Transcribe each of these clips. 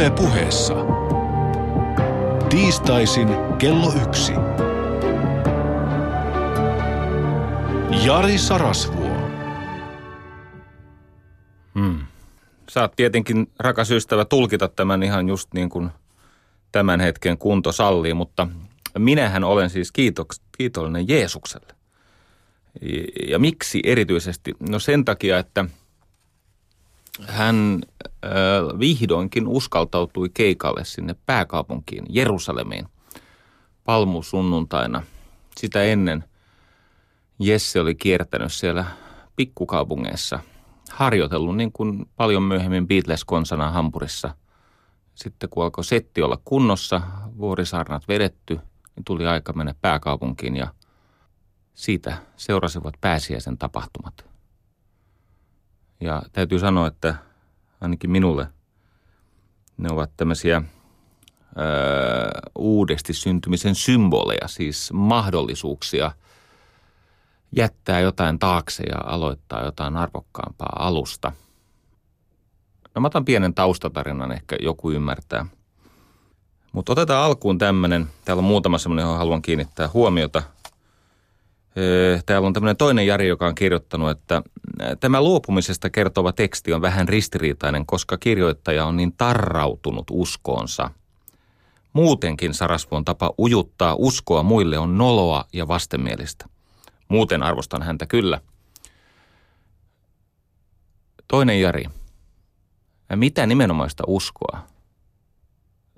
Yle puheessa. Tiistaisin kello yksi. Jari Sarasvuo. Hmm. Saat tietenkin, rakas ystävä, tulkita tämän ihan just niin kuin tämän hetken kunto sallii, mutta minähän olen siis kiitoks, kiitollinen Jeesukselle. Ja miksi erityisesti? No sen takia, että hän vihdoinkin uskaltautui keikalle sinne pääkaupunkiin, Jerusalemiin, palmusunnuntaina. Sitä ennen Jesse oli kiertänyt siellä pikkukaupungeissa, harjoitellut niin kuin paljon myöhemmin Beatles-konsana Hampurissa. Sitten kun alkoi setti olla kunnossa, vuorisaarnat vedetty, niin tuli aika mennä pääkaupunkiin ja siitä seurasivat pääsiäisen tapahtumat. Ja täytyy sanoa, että ainakin minulle ne ovat tämmöisiä öö, uudesti syntymisen symboleja, siis mahdollisuuksia jättää jotain taakse ja aloittaa jotain arvokkaampaa alusta. No mä otan pienen taustatarinan, ehkä joku ymmärtää. Mutta otetaan alkuun tämmöinen, täällä on muutama semmoinen, johon haluan kiinnittää huomiota – Täällä on tämmöinen toinen Jari, joka on kirjoittanut, että tämä luopumisesta kertova teksti on vähän ristiriitainen, koska kirjoittaja on niin tarrautunut uskoonsa. Muutenkin Sarasvuon tapa ujuttaa uskoa muille on noloa ja vastenmielistä. Muuten arvostan häntä kyllä. Toinen Jari. Mitä nimenomaista uskoa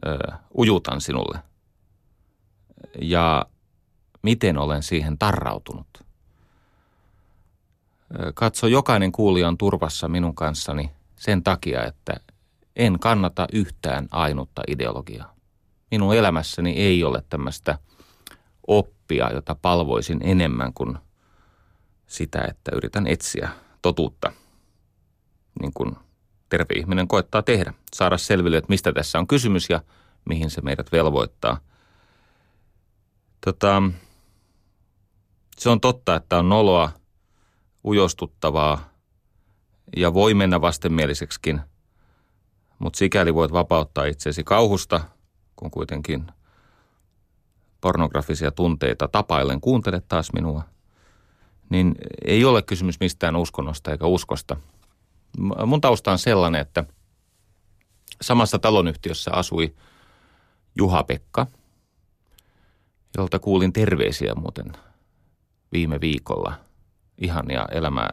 ö, ujutan sinulle? Ja miten olen siihen tarrautunut. Katso, jokainen kuulija on turvassa minun kanssani sen takia, että en kannata yhtään ainutta ideologiaa. Minun elämässäni ei ole tämmöistä oppia, jota palvoisin enemmän kuin sitä, että yritän etsiä totuutta, niin kuin terve ihminen koettaa tehdä. Saada selville, että mistä tässä on kysymys ja mihin se meidät velvoittaa. Tota, se on totta, että on noloa, ujostuttavaa ja voi mennä vastenmieliseksikin, mutta sikäli voit vapauttaa itsesi kauhusta, kun kuitenkin pornografisia tunteita tapailen, kuuntele taas minua, niin ei ole kysymys mistään uskonnosta eikä uskosta. Mun tausta on sellainen, että samassa talonyhtiössä asui Juha-Pekka, jolta kuulin terveisiä muuten – viime viikolla. Ihania elämää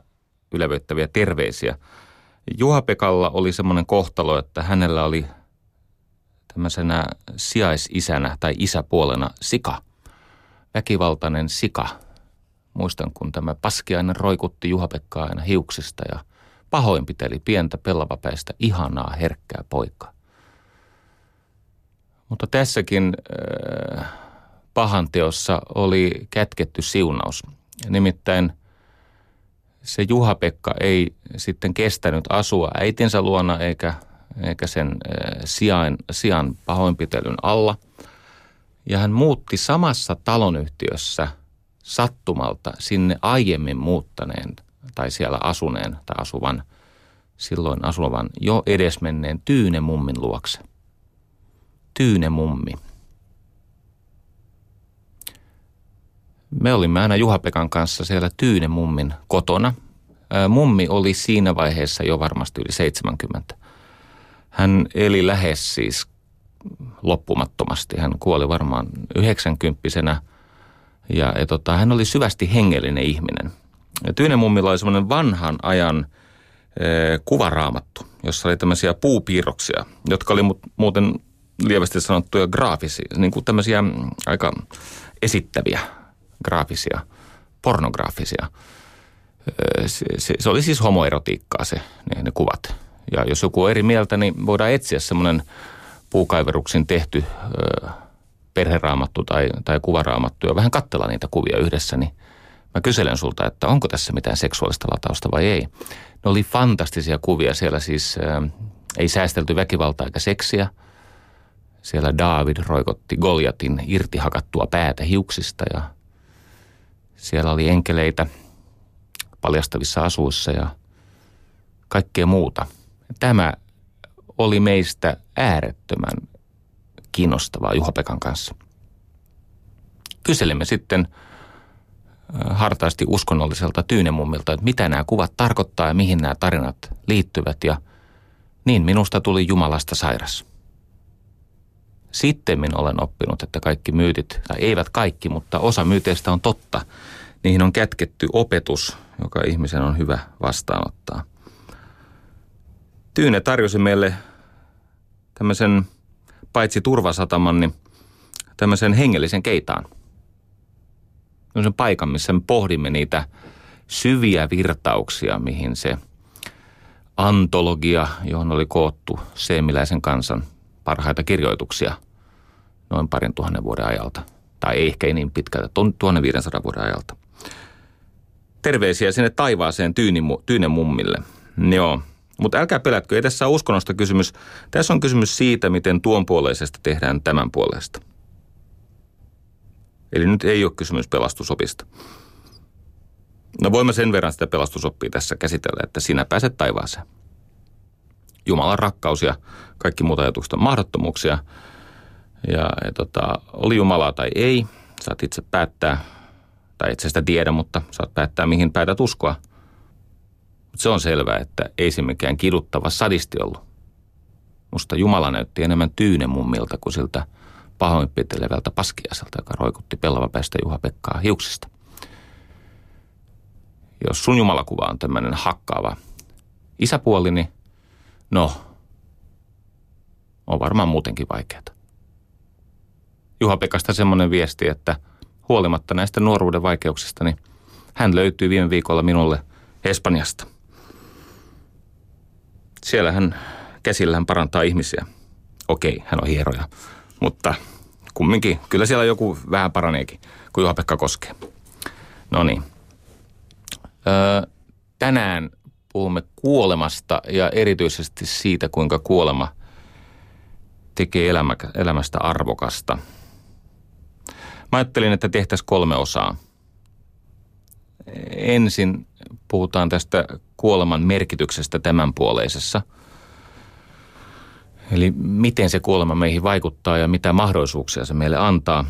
ylevöittäviä terveisiä. Juha-Pekalla oli semmoinen kohtalo, että hänellä oli tämmöisenä sijaisisänä tai isäpuolena sika. Väkivaltainen sika. Muistan, kun tämä paskiainen roikutti Juha-Pekkaa aina hiuksista ja pahoinpiteli pientä pellavapäistä ihanaa herkkää poikaa. Mutta tässäkin äh, pahanteossa oli kätketty siunaus. Nimittäin se Juha-Pekka ei sitten kestänyt asua äitinsä luona eikä, eikä sen äh, sijain, sijan pahoinpitelyn alla. Ja hän muutti samassa talonyhtiössä sattumalta sinne aiemmin muuttaneen tai siellä asuneen tai asuvan, silloin asuvan jo edesmenneen Tyyne mummin luokse. Tyyne mummi – Me olimme aina Juha-Pekan kanssa siellä Tyynen mummin kotona. Mummi oli siinä vaiheessa jo varmasti yli 70. Hän eli lähes siis loppumattomasti. Hän kuoli varmaan 90 ja, ja tota, hän oli syvästi hengellinen ihminen. Ja Tyynen mummilla oli semmoinen vanhan ajan e, kuvaraamattu, jossa oli tämmöisiä puupiirroksia, jotka oli muuten lievästi sanottuja graafisia, niin kuin tämmöisiä aika esittäviä graafisia, pornograafisia. Se, se, se oli siis homoerotiikkaa se, ne, ne kuvat. Ja jos joku on eri mieltä, niin voidaan etsiä semmoinen puukaiveruksin tehty ö, perheraamattu tai, tai kuvaraamattu ja vähän katsella niitä kuvia yhdessä, niin mä kyselen sulta, että onko tässä mitään seksuaalista latausta vai ei. Ne oli fantastisia kuvia. Siellä siis ö, ei säästelty väkivaltaa eikä seksiä. Siellä David roikotti Goljatin irtihakattua päätä hiuksista ja – siellä oli enkeleitä paljastavissa asuissa ja kaikkea muuta. Tämä oli meistä äärettömän kiinnostavaa Juha-Pekan kanssa. Kyselimme sitten hartaasti uskonnolliselta Tyynemummilta, että mitä nämä kuvat tarkoittaa ja mihin nämä tarinat liittyvät. Ja niin minusta tuli Jumalasta sairas. Sitten minä olen oppinut, että kaikki myytit, tai eivät kaikki, mutta osa myyteistä on totta. Niihin on kätketty opetus, joka ihmisen on hyvä vastaanottaa. Tyyne tarjosi meille tämmöisen, paitsi turvasataman, niin tämmöisen hengellisen keitaan. Tämmöisen paikan, missä me pohdimme niitä syviä virtauksia, mihin se antologia, johon oli koottu seemiläisen kansan parhaita kirjoituksia noin parin tuhannen vuoden ajalta. Tai ei ehkä niin pitkältä, 1500 vuoden ajalta. Terveisiä sinne taivaaseen Tyynen mummille. Joo, mutta älkää pelätkö, ei tässä ole uskonnosta kysymys. Tässä on kysymys siitä, miten tuon puoleisesta tehdään tämän puolesta. Eli nyt ei ole kysymys pelastusopista. No voimme sen verran sitä pelastusoppia tässä käsitellä, että sinä pääset taivaaseen. Jumalan rakkaus ja kaikki muut ajatukset on mahdottomuuksia. Ja, ja tota, oli Jumalaa tai ei, saat itse päättää, tai itse sitä tiedä, mutta saat päättää, mihin päätät uskoa. Mutta se on selvää, että ei se mikään kiduttava sadisti ollut. Musta Jumala näytti enemmän tyynen mummilta kuin siltä pahoinpitelevältä paskiaiselta, joka roikutti pellavapäistä Juha-Pekkaa hiuksista. Jos sun Jumalakuva on tämmöinen hakkaava isäpuoli, niin no, on varmaan muutenkin vaikeaa. Juha-Pekasta semmoinen viesti, että huolimatta näistä nuoruuden vaikeuksista, niin hän löytyy viime viikolla minulle Espanjasta. Siellä hän käsillään parantaa ihmisiä. Okei, hän on hieroja, mutta kumminkin, kyllä siellä joku vähän paraneekin, kun Juha-Pekka koskee. No niin. Öö, tänään puhumme kuolemasta ja erityisesti siitä, kuinka kuolema tekee elämä, elämästä arvokasta. Mä ajattelin, että tehtäisiin kolme osaa. Ensin puhutaan tästä kuoleman merkityksestä tämänpuoleisessa – Eli miten se kuolema meihin vaikuttaa ja mitä mahdollisuuksia se meille antaa.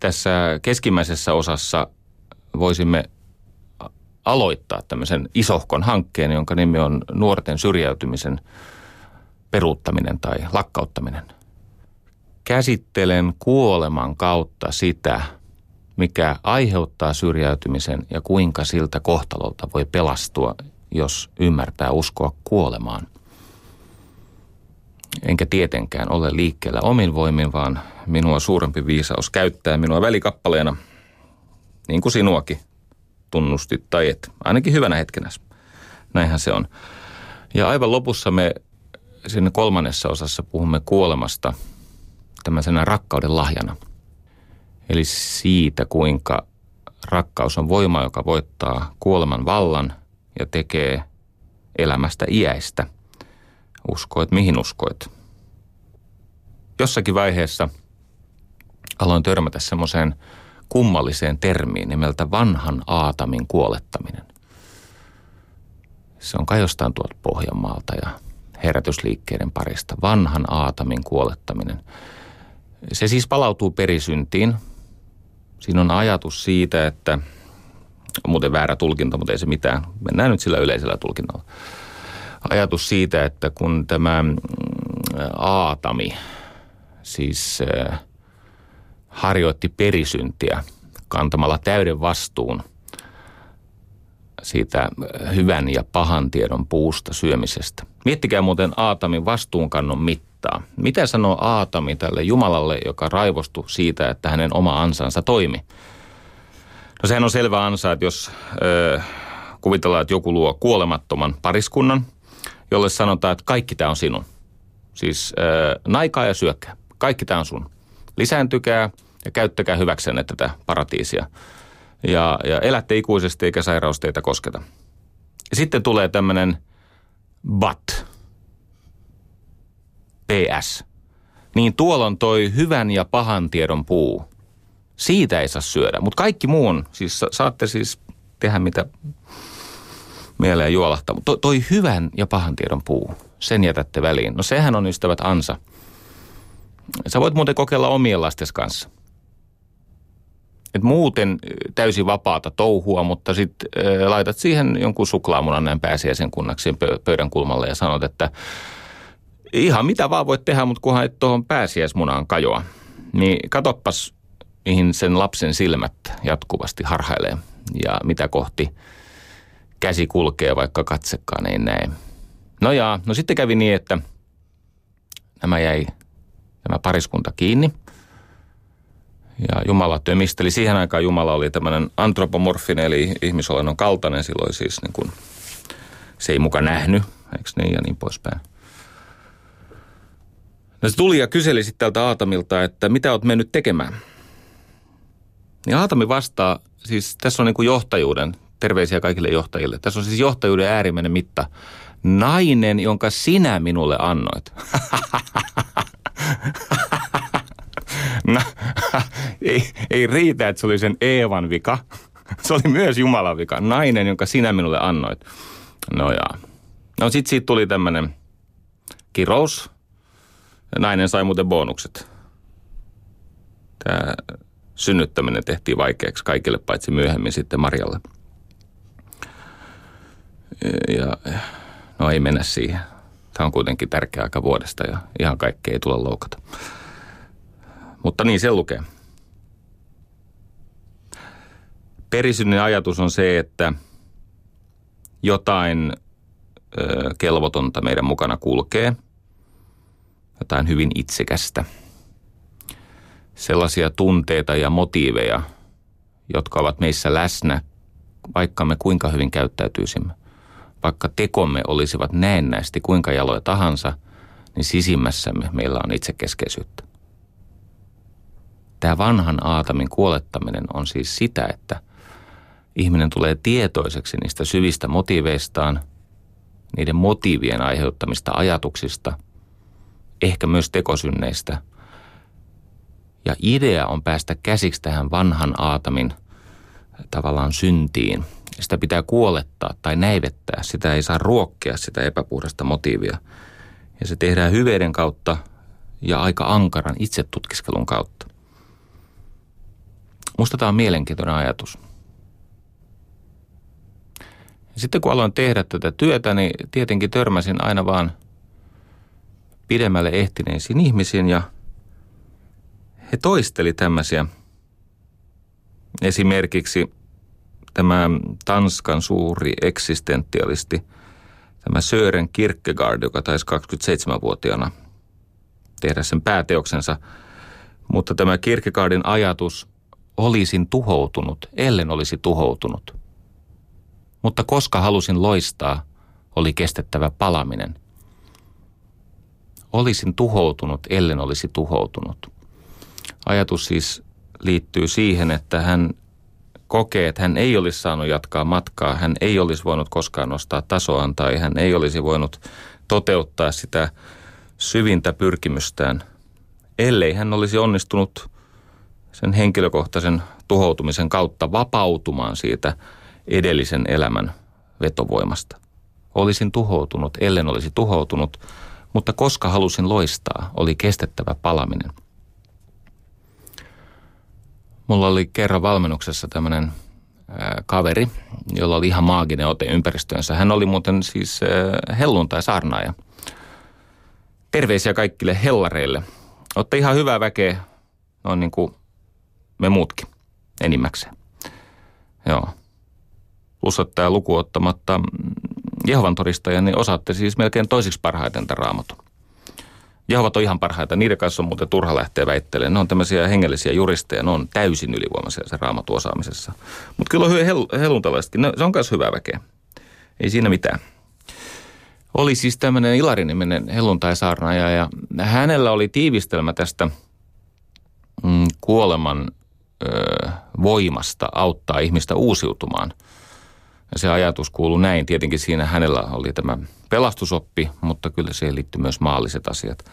Tässä keskimmäisessä osassa voisimme aloittaa tämmöisen isohkon hankkeen, jonka nimi on nuorten syrjäytymisen peruuttaminen tai lakkauttaminen. Käsittelen kuoleman kautta sitä, mikä aiheuttaa syrjäytymisen ja kuinka siltä kohtalolta voi pelastua, jos ymmärtää uskoa kuolemaan – enkä tietenkään ole liikkeellä omin voimin, vaan minua suurempi viisaus käyttää minua välikappaleena, niin kuin sinuakin tunnustit tai et, ainakin hyvänä hetkenä. Näinhän se on. Ja aivan lopussa me siinä kolmannessa osassa puhumme kuolemasta tämmöisenä rakkauden lahjana. Eli siitä, kuinka rakkaus on voima, joka voittaa kuoleman vallan ja tekee elämästä iäistä – uskoit, mihin uskoit. Jossakin vaiheessa aloin törmätä semmoiseen kummalliseen termiin nimeltä vanhan aatamin kuolettaminen. Se on kai jostain tuolta Pohjanmaalta ja herätysliikkeiden parista. Vanhan aatamin kuolettaminen. Se siis palautuu perisyntiin. Siinä on ajatus siitä, että muuten väärä tulkinta, mutta ei se mitään. Mennään nyt sillä yleisellä tulkinnalla ajatus siitä, että kun tämä mm, Aatami siis äh, harjoitti perisyntiä kantamalla täyden vastuun siitä hyvän ja pahan tiedon puusta syömisestä. Miettikää muuten Aatamin vastuunkannon mittaa. Mitä sanoo Aatami tälle Jumalalle, joka raivostui siitä, että hänen oma ansansa toimi? No sehän on selvä ansa, että jos ö, kuvitellaan, että joku luo kuolemattoman pariskunnan – jolle sanotaan, että kaikki tämä on sinun. Siis äh, naikaa ja syökkää. Kaikki tämä on sun. Lisääntykää ja käyttäkää hyväksenne tätä paratiisia. Ja, ja elätte ikuisesti eikä sairaus teitä kosketa. Ja sitten tulee tämmöinen but. PS. Niin tuolla on toi hyvän ja pahan tiedon puu. Siitä ei saa syödä, mutta kaikki muu on, siis saatte siis tehdä mitä mieleen juolahtaa. Mutta toi hyvän ja pahan tiedon puu, sen jätätte väliin. No sehän on ystävät ansa. Sä voit muuten kokeilla omien lastes kanssa. Et muuten täysin vapaata touhua, mutta sitten laitat siihen jonkun suklaamunan näin pääsiäisen kunnaksi pöydän kulmalle ja sanot, että ihan mitä vaan voit tehdä, mutta kunhan et tuohon pääsiäismunaan kajoa. Niin katoppas, mihin sen lapsen silmät jatkuvasti harhailee ja mitä kohti käsi kulkee, vaikka katsekaan ei näe. No ja, no sitten kävi niin, että nämä jäi tämä pariskunta kiinni. Ja Jumala tömisteli. Siihen aikaan Jumala oli tämmöinen antropomorfinen, eli ihmisolennon kaltainen silloin siis niin kuin, se ei muka nähnyt, eikö niin ja niin poispäin. No se tuli ja kyseli sitten tältä Aatamilta, että mitä oot mennyt tekemään. Niin Aatami vastaa, siis tässä on niin kuin johtajuuden, terveisiä kaikille johtajille. Tässä on siis johtajuuden äärimmäinen mitta. Nainen, jonka sinä minulle annoit. no, ei, ei riitä, että se oli sen Eevan vika. Se oli myös Jumalan vika. Nainen, jonka sinä minulle annoit. No ja. No sit siitä tuli tämmöinen kirous. Nainen sai muuten bonukset. Tämä synnyttäminen tehtiin vaikeaksi kaikille, paitsi myöhemmin sitten Marjalle. Ja no ei mennä siihen. Tämä on kuitenkin tärkeä aika vuodesta ja ihan kaikkea ei tule loukata. Mutta niin se lukee. Perisynnin ajatus on se, että jotain ö, kelvotonta meidän mukana kulkee, jotain hyvin itsekästä. Sellaisia tunteita ja motiiveja, jotka ovat meissä läsnä, vaikka me kuinka hyvin käyttäytyisimme. Vaikka tekomme olisivat näennäisesti kuinka jaloja tahansa, niin sisimmässämme meillä on itsekeskeisyyttä. Tämä vanhan aatamin kuolettaminen on siis sitä, että ihminen tulee tietoiseksi niistä syvistä motiiveistaan, niiden motiivien aiheuttamista ajatuksista, ehkä myös tekosynneistä. Ja idea on päästä käsiksi tähän vanhan aatamin tavallaan syntiin. Sitä pitää kuolettaa tai näivettää. Sitä ei saa ruokkia, sitä epäpuhdasta motiivia. Ja se tehdään hyveiden kautta ja aika ankaran itsetutkiskelun kautta. Musta tämä on mielenkiintoinen ajatus. Ja sitten kun aloin tehdä tätä työtä, niin tietenkin törmäsin aina vaan pidemmälle ehtineisiin ihmisiin ja he toisteli tämmöisiä. Esimerkiksi tämä Tanskan suuri eksistentialisti, tämä Sören Kierkegaard, joka taisi 27-vuotiaana tehdä sen pääteoksensa. Mutta tämä Kierkegaardin ajatus olisin tuhoutunut, ellen olisi tuhoutunut. Mutta koska halusin loistaa, oli kestettävä palaminen. Olisin tuhoutunut, ellen olisi tuhoutunut. Ajatus siis liittyy siihen, että hän kokee, että hän ei olisi saanut jatkaa matkaa, hän ei olisi voinut koskaan nostaa tasoaan tai hän ei olisi voinut toteuttaa sitä syvintä pyrkimystään, ellei hän olisi onnistunut sen henkilökohtaisen tuhoutumisen kautta vapautumaan siitä edellisen elämän vetovoimasta. Olisin tuhoutunut, ellen olisi tuhoutunut, mutta koska halusin loistaa, oli kestettävä palaminen. Mulla oli kerran valmennuksessa tämmöinen kaveri, jolla oli ihan maaginen ote ympäristöönsä. Hän oli muuten siis helluntai-saarnaaja. Terveisiä kaikille hellareille. Otte ihan hyvää väkeä, noin niin kuin me muutkin enimmäkseen. Joo. Plus ottaa luku ottamatta mm, Jehovan todistaja, niin osaatte siis melkein toisiksi parhaiten tämän raamatun. Jehovat on ihan parhaita. Niiden kanssa on muuten turha lähteä väittelemään. Ne on tämmöisiä hengellisiä juristeja. Ne on täysin ylivoimaisia se raamatun osaamisessa. Mutta kyllä on hel- heluntalaisetkin. No, se on myös hyvä väkeä. Ei siinä mitään. Oli siis tämmöinen Ilari-niminen helluntai-saarnaaja ja hänellä oli tiivistelmä tästä mm, kuoleman ö, voimasta auttaa ihmistä uusiutumaan. Ja se ajatus kuuluu näin. Tietenkin siinä hänellä oli tämä pelastusoppi, mutta kyllä siihen liittyy myös maalliset asiat.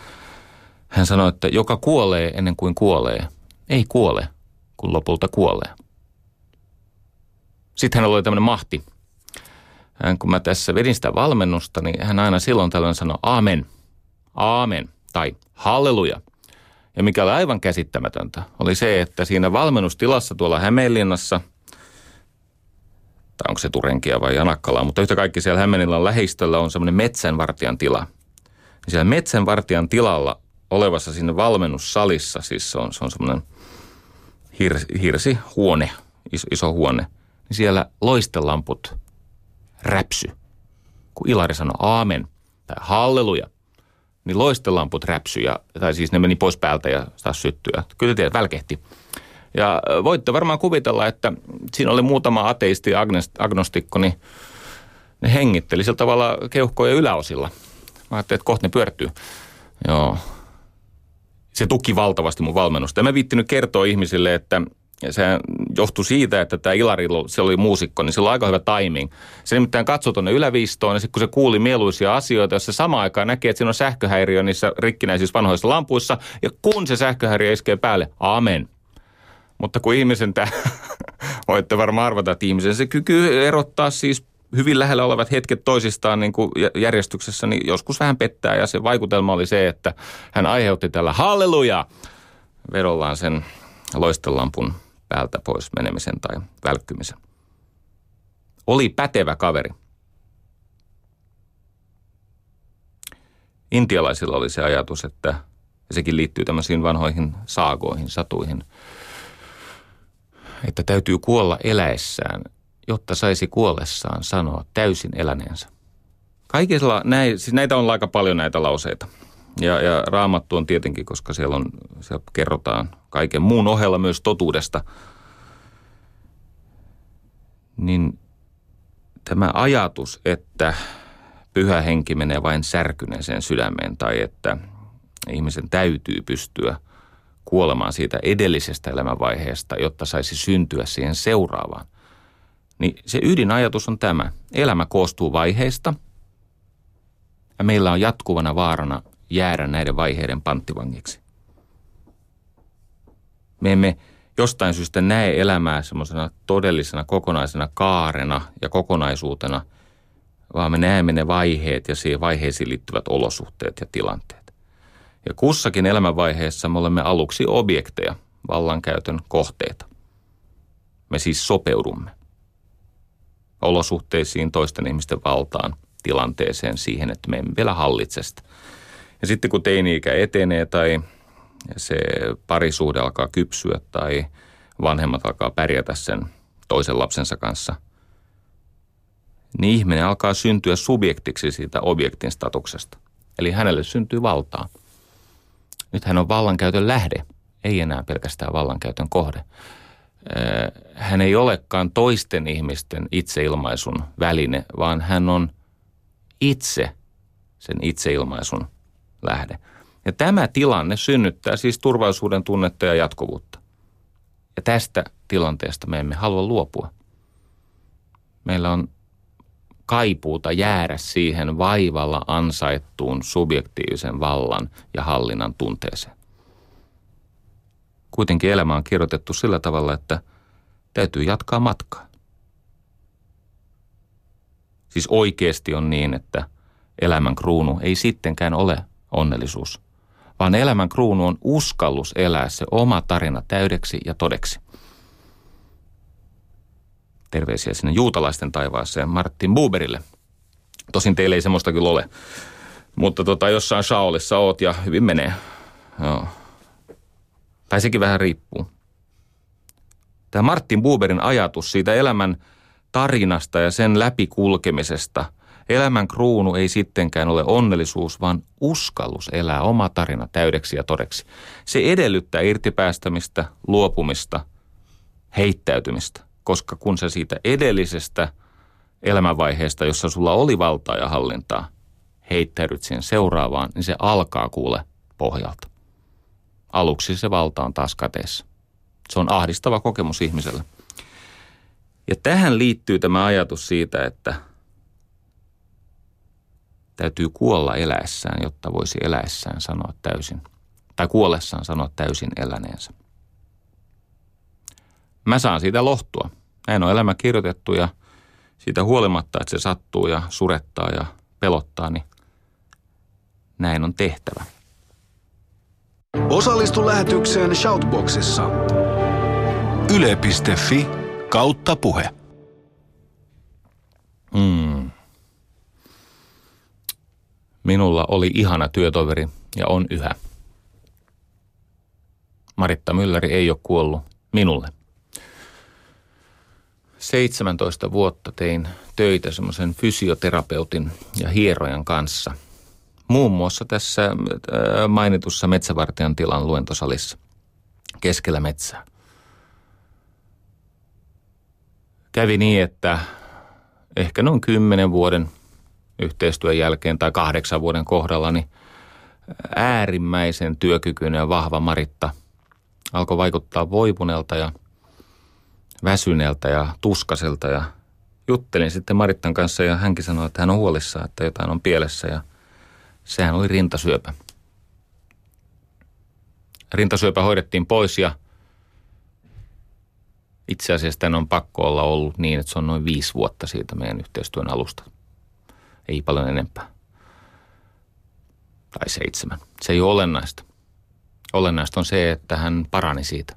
Hän sanoi, että joka kuolee ennen kuin kuolee, ei kuole, kun lopulta kuolee. Sitten hänellä oli tämmöinen mahti. hän, kun mä tässä vedin sitä valmennusta, niin hän aina silloin tällöin sanoi amen, amen tai halleluja. Ja mikä oli aivan käsittämätöntä, oli se, että siinä valmennustilassa tuolla Hämeenlinnassa, tai onko se Turenkia vai Janakkala, mutta yhtä kaikki siellä Hämeenlinnan lähistöllä on semmoinen metsänvartijan tila. Ja siellä metsänvartijan tilalla olevassa sinne valmennussalissa, siis se on, se on semmoinen hirsi, hirsihuone, iso, iso huone, niin siellä loistelamput räpsy. Kun Ilari sanoi aamen tai halleluja, niin loistelamput räpsy, ja, tai siis ne meni pois päältä ja taas syttyä. Kyllä tiedät, välkehti. Ja voitte varmaan kuvitella, että siinä oli muutama ateisti ja agnostikko, niin ne hengitteli sillä tavalla keuhkoja yläosilla. Mä ajattelin, että kohta ne pyörtyy. Joo. Se tuki valtavasti mun valmennusta. Ja mä viittinyt kertoa ihmisille, että se johtui siitä, että tämä Ilari, se oli muusikko, niin sillä oli aika hyvä timing. Se nimittäin katsoi tuonne yläviistoon ja sitten kun se kuuli mieluisia asioita, jos se samaan aikaan näkee, että siinä on sähköhäiriö niissä rikkinäisissä vanhoissa lampuissa, ja kun se sähköhäiriö iskee päälle, amen. Mutta kun ihmisen tämä, voitte varmaan arvata, että ihmisen se kyky erottaa siis hyvin lähellä olevat hetket toisistaan niin kuin järjestyksessä, niin joskus vähän pettää. Ja se vaikutelma oli se, että hän aiheutti tällä halleluja vedollaan sen loistelampun päältä pois menemisen tai välkkymisen. Oli pätevä kaveri. Intialaisilla oli se ajatus, että sekin liittyy tämmöisiin vanhoihin saagoihin, satuihin, että täytyy kuolla eläessään, jotta saisi kuollessaan sanoa täysin eläneensä. Kaikilla näin, siis näitä on aika paljon näitä lauseita. Ja, ja raamattu on tietenkin, koska siellä, on, siellä kerrotaan kaiken muun ohella myös totuudesta – niin tämä ajatus, että pyhä henki menee vain särkyneeseen sydämeen tai että ihmisen täytyy pystyä kuolemaan siitä edellisestä elämänvaiheesta, jotta saisi syntyä siihen seuraavaan. Niin se ydinajatus on tämä. Elämä koostuu vaiheista ja meillä on jatkuvana vaarana jäädä näiden vaiheiden panttivangiksi. Me emme jostain syystä näe elämää semmoisena todellisena kokonaisena kaarena ja kokonaisuutena, vaan me näemme ne vaiheet ja siihen vaiheisiin liittyvät olosuhteet ja tilanteet. Ja kussakin elämänvaiheessa me olemme aluksi objekteja, vallankäytön kohteita. Me siis sopeudumme olosuhteisiin, toisten ihmisten valtaan, tilanteeseen, siihen, että me emme vielä hallitse sitä. Ja sitten kun teini-ikä etenee tai se parisuhde alkaa kypsyä tai vanhemmat alkaa pärjätä sen toisen lapsensa kanssa, niin ihminen alkaa syntyä subjektiksi siitä objektin statuksesta. Eli hänelle syntyy valtaa. Nyt hän on vallankäytön lähde, ei enää pelkästään vallankäytön kohde. Hän ei olekaan toisten ihmisten itseilmaisun väline, vaan hän on itse sen itseilmaisun lähde. Ja tämä tilanne synnyttää siis turvallisuuden tunnetta ja jatkuvuutta. Ja tästä tilanteesta me emme halua luopua. Meillä on kaipuuta jäädä siihen vaivalla ansaittuun subjektiivisen vallan ja hallinnan tunteeseen. Kuitenkin elämä on kirjoitettu sillä tavalla, että täytyy jatkaa matkaa. Siis oikeasti on niin, että elämän kruunu ei sittenkään ole onnellisuus – vaan elämän kruunu on uskallus elää se oma tarina täydeksi ja todeksi. Terveisiä sinne juutalaisten taivaaseen Martin Buberille. Tosin teille ei semmoista kyllä ole. Mutta tota, jossain Shaolissa oot ja hyvin menee. Joo. Tai sekin vähän riippuu. Tämä Martin Buberin ajatus siitä elämän tarinasta ja sen läpikulkemisesta – Elämän kruunu ei sittenkään ole onnellisuus, vaan uskallus elää oma tarina täydeksi ja todeksi. Se edellyttää irtipäästämistä, luopumista, heittäytymistä, koska kun sä siitä edellisestä elämänvaiheesta, jossa sulla oli valtaa ja hallintaa, heittäydyt siihen seuraavaan, niin se alkaa kuule pohjalta. Aluksi se valta on taas kateessa. Se on ahdistava kokemus ihmiselle. Ja tähän liittyy tämä ajatus siitä, että – täytyy kuolla eläessään, jotta voisi eläessään sanoa täysin, tai kuollessaan sanoa täysin eläneensä. Mä saan siitä lohtua. Näin on elämä kirjoitettu ja siitä huolimatta, että se sattuu ja surettaa ja pelottaa, niin näin on tehtävä. Osallistu lähetykseen Shoutboxissa. Yle.fi kautta puhe. Mm. Minulla oli ihana työtoveri ja on yhä. Maritta Mylläri ei ole kuollut minulle. 17 vuotta tein töitä semmoisen fysioterapeutin ja hierojan kanssa. Muun muassa tässä äh, mainitussa metsävartijan tilan luentosalissa keskellä metsää. Kävi niin, että ehkä noin kymmenen vuoden yhteistyön jälkeen tai kahdeksan vuoden kohdalla, niin äärimmäisen työkykyinen ja vahva Maritta alkoi vaikuttaa voipuneelta ja väsyneeltä ja tuskaselta ja juttelin sitten Marittan kanssa ja hänkin sanoi, että hän on huolissaan, että jotain on pielessä ja sehän oli rintasyöpä. Rintasyöpä hoidettiin pois ja itse asiassa tämän on pakko olla ollut niin, että se on noin viisi vuotta siitä meidän yhteistyön alusta. Ei paljon enempää. Tai seitsemän. Se ei ole olennaista. Olennaista on se, että hän parani siitä.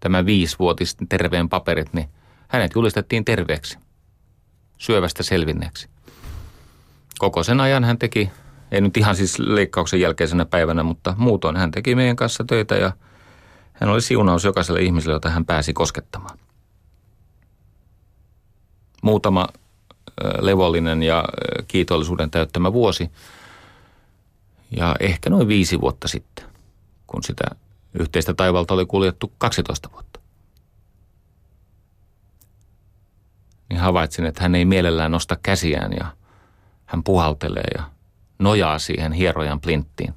Tämä viisivuotis terveen paperit, niin hänet julistettiin terveeksi, syövästä selvinneeksi. Koko sen ajan hän teki, ei nyt ihan siis leikkauksen jälkeisenä päivänä, mutta muutoin hän teki meidän kanssa töitä ja hän oli siunaus jokaiselle ihmiselle, jota hän pääsi koskettamaan. Muutama levollinen ja kiitollisuuden täyttämä vuosi ja ehkä noin viisi vuotta sitten, kun sitä yhteistä taivalta oli kuljettu 12 vuotta. Niin havaitsin, että hän ei mielellään nosta käsiään ja hän puhaltelee ja nojaa siihen hierojan plinttiin.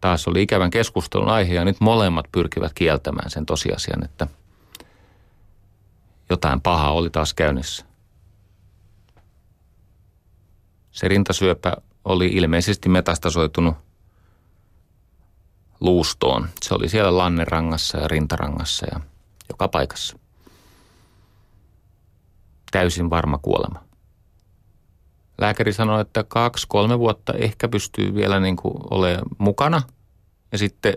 Taas oli ikävän keskustelun aihe ja nyt molemmat pyrkivät kieltämään sen tosiasian, että jotain pahaa oli taas käynnissä. Se rintasyöpä oli ilmeisesti metastasoitunut luustoon. Se oli siellä lannerangassa ja rintarangassa ja joka paikassa. Täysin varma kuolema. Lääkäri sanoi, että kaksi-kolme vuotta ehkä pystyy vielä niin kuin olemaan mukana ja sitten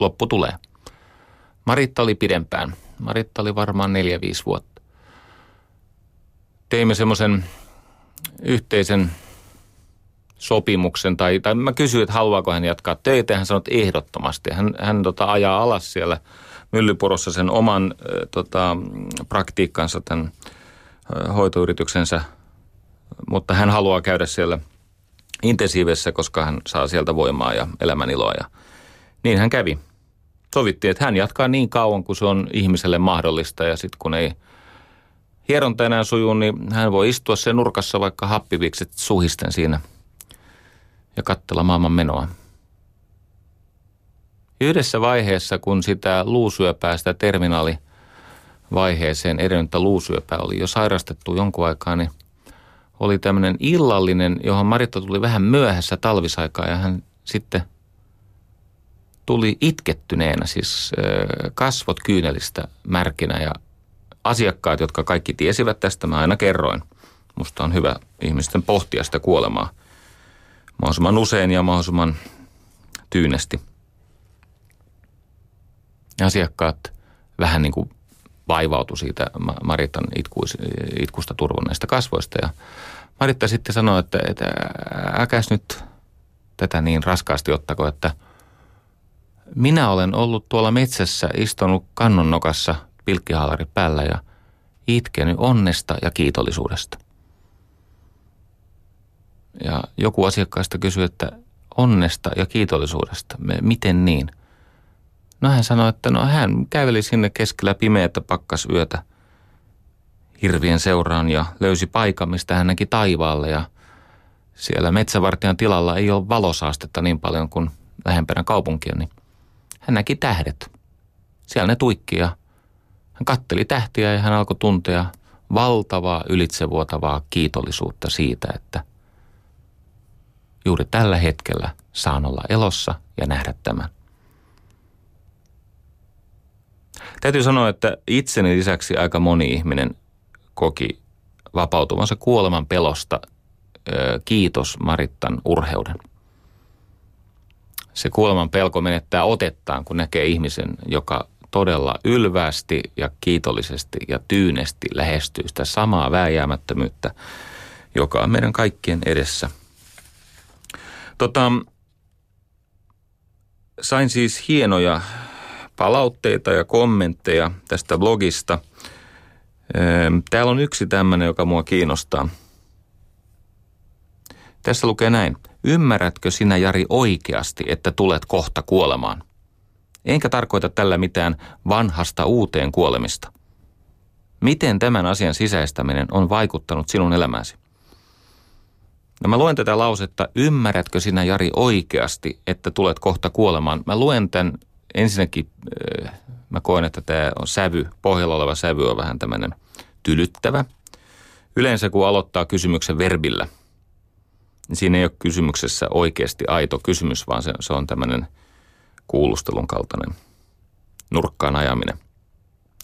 loppu tulee. Maritta oli pidempään. Maritta oli varmaan neljä-viisi vuotta. Teimme semmoisen yhteisen sopimuksen, tai, tai mä kysyin, että haluaako hän jatkaa töitä, ja hän sanoi, että ehdottomasti. Hän, hän tota, ajaa alas siellä Myllypurossa sen oman äh, tota, praktiikkansa, tämän äh, hoitoyrityksensä, mutta hän haluaa käydä siellä intensiivisessä, koska hän saa sieltä voimaa ja elämäniloa, ja niin hän kävi. Sovittiin, että hän jatkaa niin kauan, kuin se on ihmiselle mahdollista, ja sitten kun ei hieronta enää sujuu, niin hän voi istua sen nurkassa vaikka happivikset suhisten siinä – ja katsella maailman menoa. Yhdessä vaiheessa, kun sitä luusyöpää, sitä terminaalivaiheeseen edennyttä luusyöpää oli jo sairastettu jonkun aikaa, niin oli tämmöinen illallinen, johon Maritta tuli vähän myöhässä talvisaikaa ja hän sitten tuli itkettyneenä, siis kasvot kyynelistä märkinä ja asiakkaat, jotka kaikki tiesivät tästä, mä aina kerroin. Musta on hyvä ihmisten pohtia sitä kuolemaa – mahdollisimman usein ja mahdollisimman tyynesti. Asiakkaat vähän niin kuin vaivautu siitä Maritan itkuis, itkusta turvonneista kasvoista ja Maritta sitten sanoi, että, että äkäs nyt tätä niin raskaasti ottako, että minä olen ollut tuolla metsässä istunut kannonnokassa pilkkihaalari päällä ja itkenyt onnesta ja kiitollisuudesta. Ja joku asiakkaista kysyi, että onnesta ja kiitollisuudesta, miten niin? No hän sanoi, että no hän käveli sinne keskellä pimeätä pakkasyötä hirvien seuraan ja löysi paikan, mistä hän näki taivaalle ja siellä metsävartijan tilalla ei ole valosaastetta niin paljon kuin lähempänä kaupunkia, niin hän näki tähdet. Siellä ne tuikki ja hän katteli tähtiä ja hän alkoi tuntea valtavaa ylitsevuotavaa kiitollisuutta siitä, että – juuri tällä hetkellä saan olla elossa ja nähdä tämän. Täytyy sanoa, että itseni lisäksi aika moni ihminen koki vapautuvansa kuoleman pelosta. Kiitos Marittan urheuden. Se kuoleman pelko menettää otettaan, kun näkee ihmisen, joka todella ylvästi ja kiitollisesti ja tyynesti lähestyy sitä samaa vääjäämättömyyttä, joka on meidän kaikkien edessä. Tota, sain siis hienoja palautteita ja kommentteja tästä blogista. Ehm, täällä on yksi tämmöinen, joka mua kiinnostaa. Tässä lukee näin. Ymmärrätkö sinä Jari oikeasti, että tulet kohta kuolemaan? Enkä tarkoita tällä mitään vanhasta uuteen kuolemista. Miten tämän asian sisäistäminen on vaikuttanut sinun elämääsi? No mä luen tätä lausetta, ymmärrätkö sinä Jari oikeasti, että tulet kohta kuolemaan? Mä luen tämän ensinnäkin, äh, mä koen, että tämä on sävy, pohjalla oleva sävy on vähän tämmöinen tylyttävä. Yleensä kun aloittaa kysymyksen verbillä, niin siinä ei ole kysymyksessä oikeasti aito kysymys, vaan se, se on tämmöinen kuulustelun kaltainen nurkkaan ajaminen.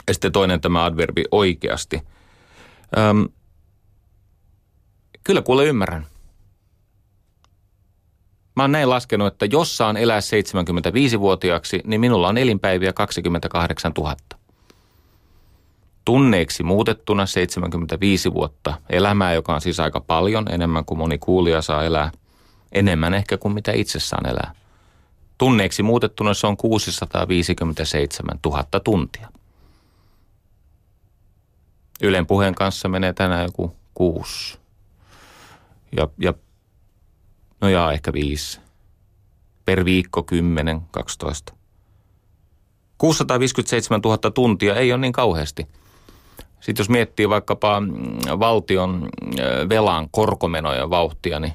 Ja sitten toinen tämä adverbi oikeasti. Öm, kyllä kuule ymmärrän. Mä oon näin laskenut, että jos saan elää 75-vuotiaaksi, niin minulla on elinpäiviä 28 000. Tunneiksi muutettuna 75 vuotta elämää, joka on siis aika paljon, enemmän kuin moni kuulija saa elää. Enemmän ehkä kuin mitä itse saan elää. Tunneiksi muutettuna se on 657 000 tuntia. Ylen puheen kanssa menee tänään joku kuusi. Ja, ja No jaa, ehkä viisi. Per viikko 10, 12. 657 000 tuntia ei ole niin kauheasti. Sitten jos miettii vaikkapa mm, valtion velan korkomenoja vauhtia, niin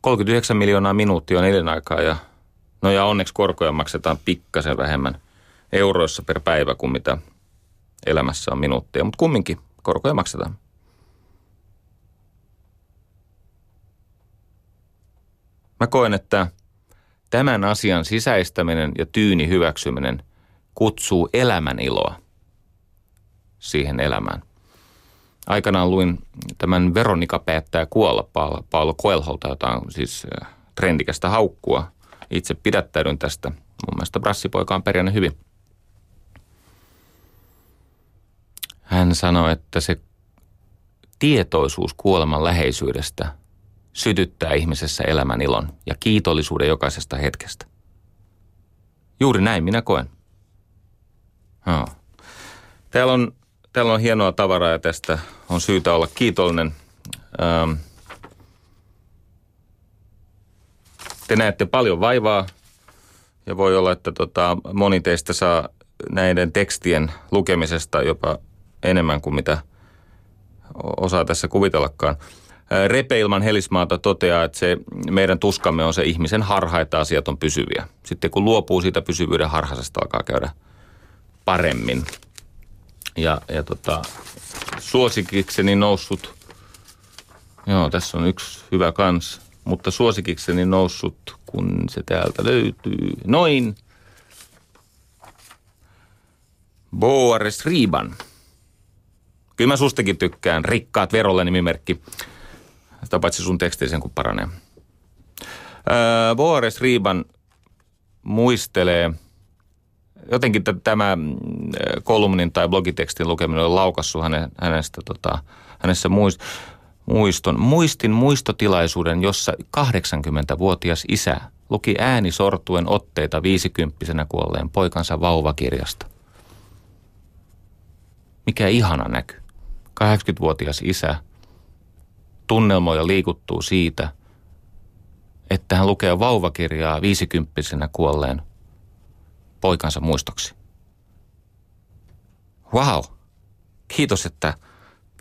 39 miljoonaa minuuttia on elinaikaa ja no ja onneksi korkoja maksetaan pikkasen vähemmän euroissa per päivä kuin mitä elämässä on minuuttia, mutta kumminkin korkoja maksetaan. Mä koen, että tämän asian sisäistäminen ja tyyni hyväksyminen kutsuu elämän iloa siihen elämään. Aikanaan luin tämän Veronika päättää kuolla Paolo Koelholta, jota on siis äh, trendikästä haukkua. Itse pidättäydyn tästä. Mun mielestä brassipoika on pärjännyt hyvin. Hän sanoi, että se tietoisuus kuoleman läheisyydestä sytyttää ihmisessä elämän ilon ja kiitollisuuden jokaisesta hetkestä. Juuri näin minä koen. Oh. Täällä, on, täällä on hienoa tavaraa ja tästä on syytä olla kiitollinen. Ähm. Te näette paljon vaivaa ja voi olla, että tota, moni teistä saa näiden tekstien lukemisesta jopa enemmän kuin mitä osaa tässä kuvitellakaan. Repeilman Helismaata toteaa, että se meidän tuskamme on se ihmisen harha, että asiat on pysyviä. Sitten kun luopuu siitä pysyvyyden harhasesta, alkaa käydä paremmin. Ja, ja tota, suosikikseni noussut, joo tässä on yksi hyvä kans, mutta suosikikseni noussut, kun se täältä löytyy, noin. Boares Riiban. Kyllä mä sustakin tykkään. Rikkaat verolle nimimerkki. Sitä paitsi sun teksti sen kun paranee. Öö, Boares Riiban muistelee, jotenkin tämä kolumnin tai blogitekstin lukeminen on laukassut häne, hänestä, tota, hänessä muist, muiston. Muistin muistotilaisuuden, jossa 80-vuotias isä luki ääni sortuen otteita viisikymppisenä kuolleen poikansa vauvakirjasta. Mikä ihana näky. 80-vuotias isä tunnelmoja liikuttuu siitä, että hän lukee vauvakirjaa viisikymppisenä kuolleen poikansa muistoksi. Wow! Kiitos, että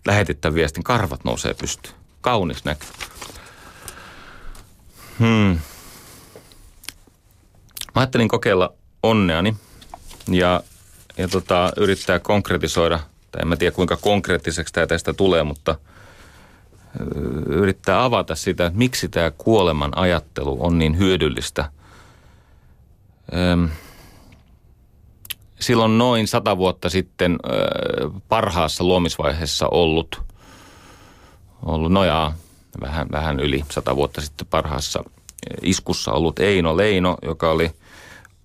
lähetit tämän viestin. Karvat nousee pystyyn. Kaunis näky. Hmm. Mä ajattelin kokeilla onneani ja, ja tota, yrittää konkretisoida, tai en mä tiedä kuinka konkreettiseksi tämä tästä tulee, mutta – yrittää avata sitä, että miksi tämä kuoleman ajattelu on niin hyödyllistä. silloin noin sata vuotta sitten parhaassa luomisvaiheessa ollut, ollut nojaa vähän, vähän yli sata vuotta sitten parhaassa iskussa ollut Eino Leino, joka oli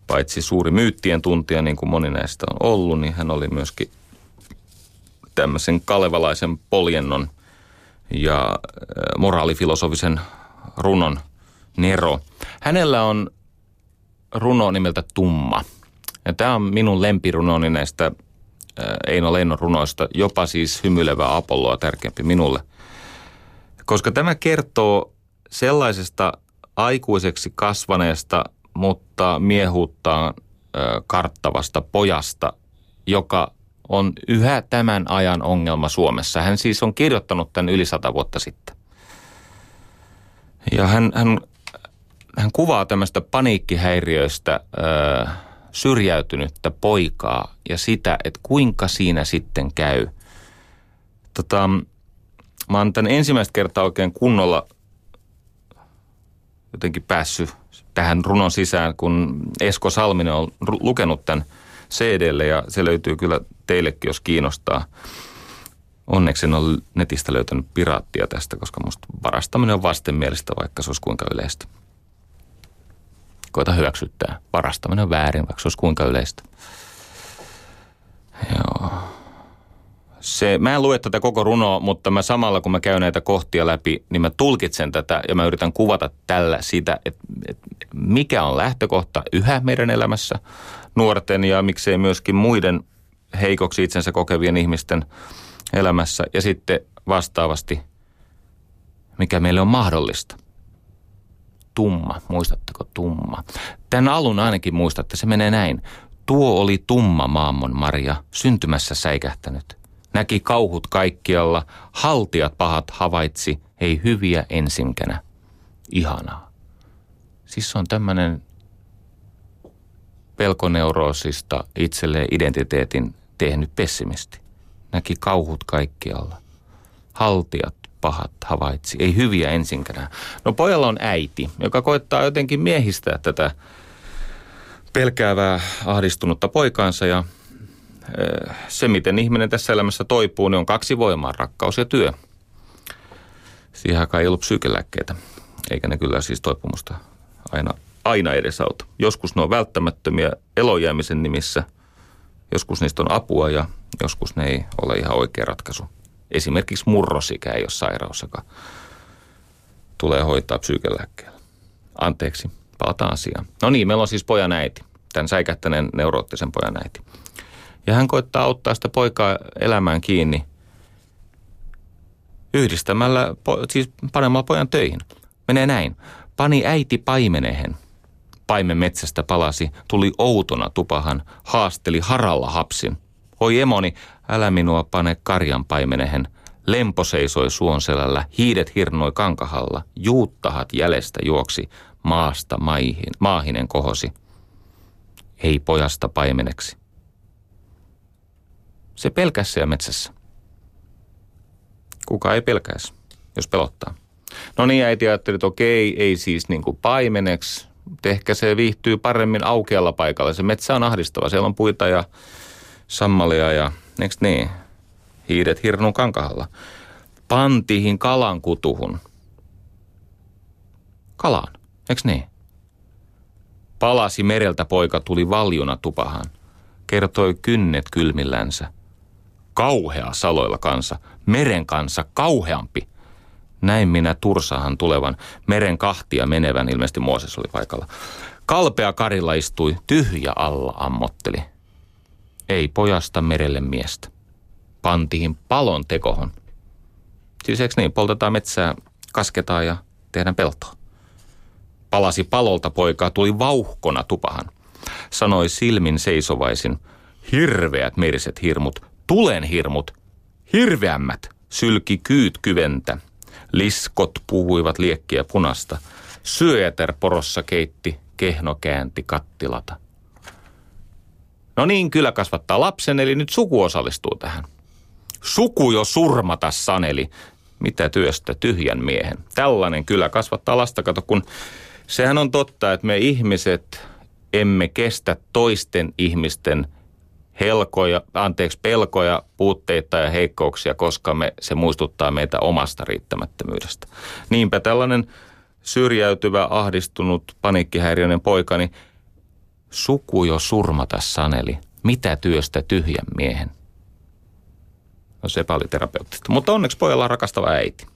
paitsi suuri myyttien tuntija, niin kuin moni näistä on ollut, niin hän oli myöskin tämmöisen kalevalaisen poljennon ja moraalifilosofisen runon Nero. Hänellä on runo nimeltä Tumma. Ja tämä on minun lempirunoni näistä Eino Leinon runoista, jopa siis hymyilevää Apolloa tärkeämpi minulle. Koska tämä kertoo sellaisesta aikuiseksi kasvaneesta, mutta miehuuttaan karttavasta pojasta, joka on yhä tämän ajan ongelma Suomessa. Hän siis on kirjoittanut tämän yli sata vuotta sitten. Ja hän, hän, hän kuvaa tämmöistä paniikkihäiriöistä ö, syrjäytynyttä poikaa ja sitä, että kuinka siinä sitten käy. Tota, mä oon tämän ensimmäistä kertaa oikein kunnolla jotenkin päässyt tähän runon sisään, kun Esko Salminen on lukenut tämän CDlle ja se löytyy kyllä teillekin, jos kiinnostaa. Onneksi en ole netistä löytänyt piraattia tästä, koska musta varastaminen on vastenmielistä, vaikka se olisi kuinka yleistä. Koita hyväksyttää. Varastaminen on väärin, vaikka se olisi kuinka yleistä. Joo. Se, mä en lue tätä koko runoa, mutta mä samalla kun mä käyn näitä kohtia läpi, niin mä tulkitsen tätä ja mä yritän kuvata tällä sitä, että, että mikä on lähtökohta yhä meidän elämässä nuorten ja miksei myöskin muiden heikoksi itsensä kokevien ihmisten elämässä ja sitten vastaavasti, mikä meille on mahdollista. Tumma, muistatteko tumma? Tämän alun ainakin muistatte, se menee näin. Tuo oli tumma maammon Maria, syntymässä säikähtänyt. Näki kauhut kaikkialla, haltiat pahat havaitsi, ei hyviä ensinkänä. Ihanaa. Siis on tämmöinen pelkoneuroosista itselleen identiteetin tehnyt pessimisti. Näki kauhut kaikkialla. Haltijat pahat havaitsi, ei hyviä ensinkään. No pojalla on äiti, joka koittaa jotenkin miehistää tätä pelkäävää, ahdistunutta poikaansa ja se, miten ihminen tässä elämässä toipuu, niin on kaksi voimaa, rakkaus ja työ. Siihen aikaan ei ollut psyykelääkkeitä, eikä ne kyllä siis toipumusta aina, aina edesauta. Joskus ne on välttämättömiä elojäämisen nimissä, joskus niistä on apua ja joskus ne ei ole ihan oikea ratkaisu. Esimerkiksi murrosikä ei ole sairaus, joka tulee hoitaa psyykelääkkeellä. Anteeksi, palataan asiaan. No niin, meillä on siis pojan äiti, tämän säikähtäneen neuroottisen pojan äiti. Ja hän koittaa auttaa sitä poikaa elämään kiinni yhdistämällä, siis panemalla pojan töihin. Menee näin. Pani äiti paimenehen. Paimen metsästä palasi, tuli outona tupahan, haasteli haralla hapsin. Oi emoni, älä minua pane karjan paimenehen. Lempo seisoi suonselällä, hiidet hirnoi kankahalla, juuttahat jäljestä juoksi, maasta maihin, maahinen kohosi. Ei pojasta paimeneksi. Se pelkäs siellä metsässä. Kuka ei pelkäisi, jos pelottaa. No niin, äiti ajatteli, että okei, ei siis niin kuin paimeneksi. Ehkä se viihtyy paremmin aukealla paikalla. Se metsä on ahdistava. Siellä on puita ja sammalia ja, eikö niin? Hiidet hirnun kankahalla. Pantihin kalan kutuhun. Kalaan, eikö niin? Palasi mereltä poika, tuli valjuna tupahan. Kertoi kynnet kylmillänsä. Kauhea saloilla kansa, meren kanssa kauheampi. Näin minä Tursahan tulevan, meren kahtia menevän, ilmeisesti Mooses oli paikalla. Kalpea karilla istui, tyhjä alla ammotteli. Ei pojasta merelle miestä. Pantiin palon tekohon. Siis eikö niin, poltetaan metsää, kasketaan ja tehdään peltoa. Palasi palolta poikaa, tuli vauhkona tupahan. Sanoi silmin seisovaisin, hirveät meriset hirmut, tulen hirmut, hirveämmät, sylki kyyt kyventä. Liskot puhuivat liekkiä punasta. Syöter porossa keitti, kehno käänti kattilata. No niin, kyllä kasvattaa lapsen, eli nyt suku osallistuu tähän. Suku jo surmata saneli. Mitä työstä tyhjän miehen. Tällainen kyllä kasvattaa lasta, kato kun sehän on totta, että me ihmiset emme kestä toisten ihmisten helkoja, anteeksi, pelkoja, puutteita ja heikkouksia, koska me, se muistuttaa meitä omasta riittämättömyydestä. Niinpä tällainen syrjäytyvä, ahdistunut, paniikkihäiriöinen poikani, suku jo surmata saneli, mitä työstä tyhjän miehen. No se oli terapeuttista. Mutta onneksi pojalla on rakastava äiti.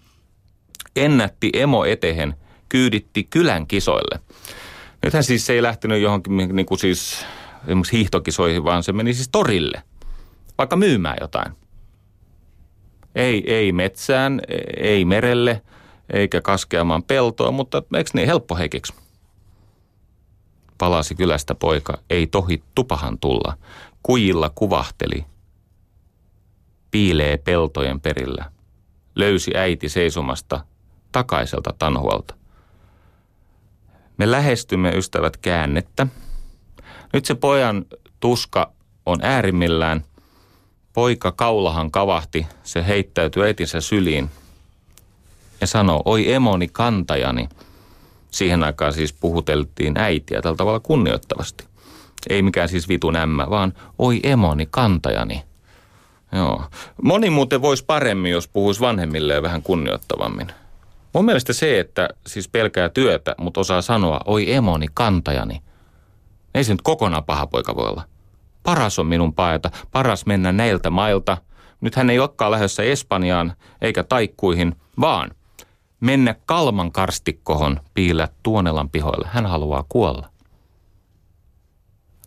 Ennätti emo etehen, kyyditti kylän kisoille. Nythän siis se ei lähtenyt johonkin niin kuin siis esimerkiksi hiihtokisoihin, vaan se meni siis torille, vaikka myymään jotain. Ei, ei metsään, ei merelle, eikä kaskeamaan peltoa, mutta eikö niin helppo heikiksi? Palasi kylästä poika, ei tohi tupahan tulla. Kujilla kuvahteli, piilee peltojen perillä. Löysi äiti seisomasta takaiselta tanhualta. Me lähestymme ystävät käännettä. Nyt se pojan tuska on äärimmillään. Poika kaulahan kavahti, se heittäytyi äitinsä syliin ja sanoi, oi emoni kantajani. Siihen aikaan siis puhuteltiin äitiä tällä tavalla kunnioittavasti. Ei mikään siis vitun ämmä, vaan oi emoni kantajani. Joo. Moni muuten voisi paremmin, jos puhuisi vanhemmille vähän kunnioittavammin. Mun mielestä se, että siis pelkää työtä, mutta osaa sanoa, oi emoni, kantajani. Ei se nyt kokonaan paha poika voi olla. Paras on minun paeta, paras mennä näiltä mailta. Nyt hän ei olekaan lähdössä Espanjaan eikä taikkuihin, vaan mennä Kalman karstikkohon piillä Tuonelan pihoille. Hän haluaa kuolla.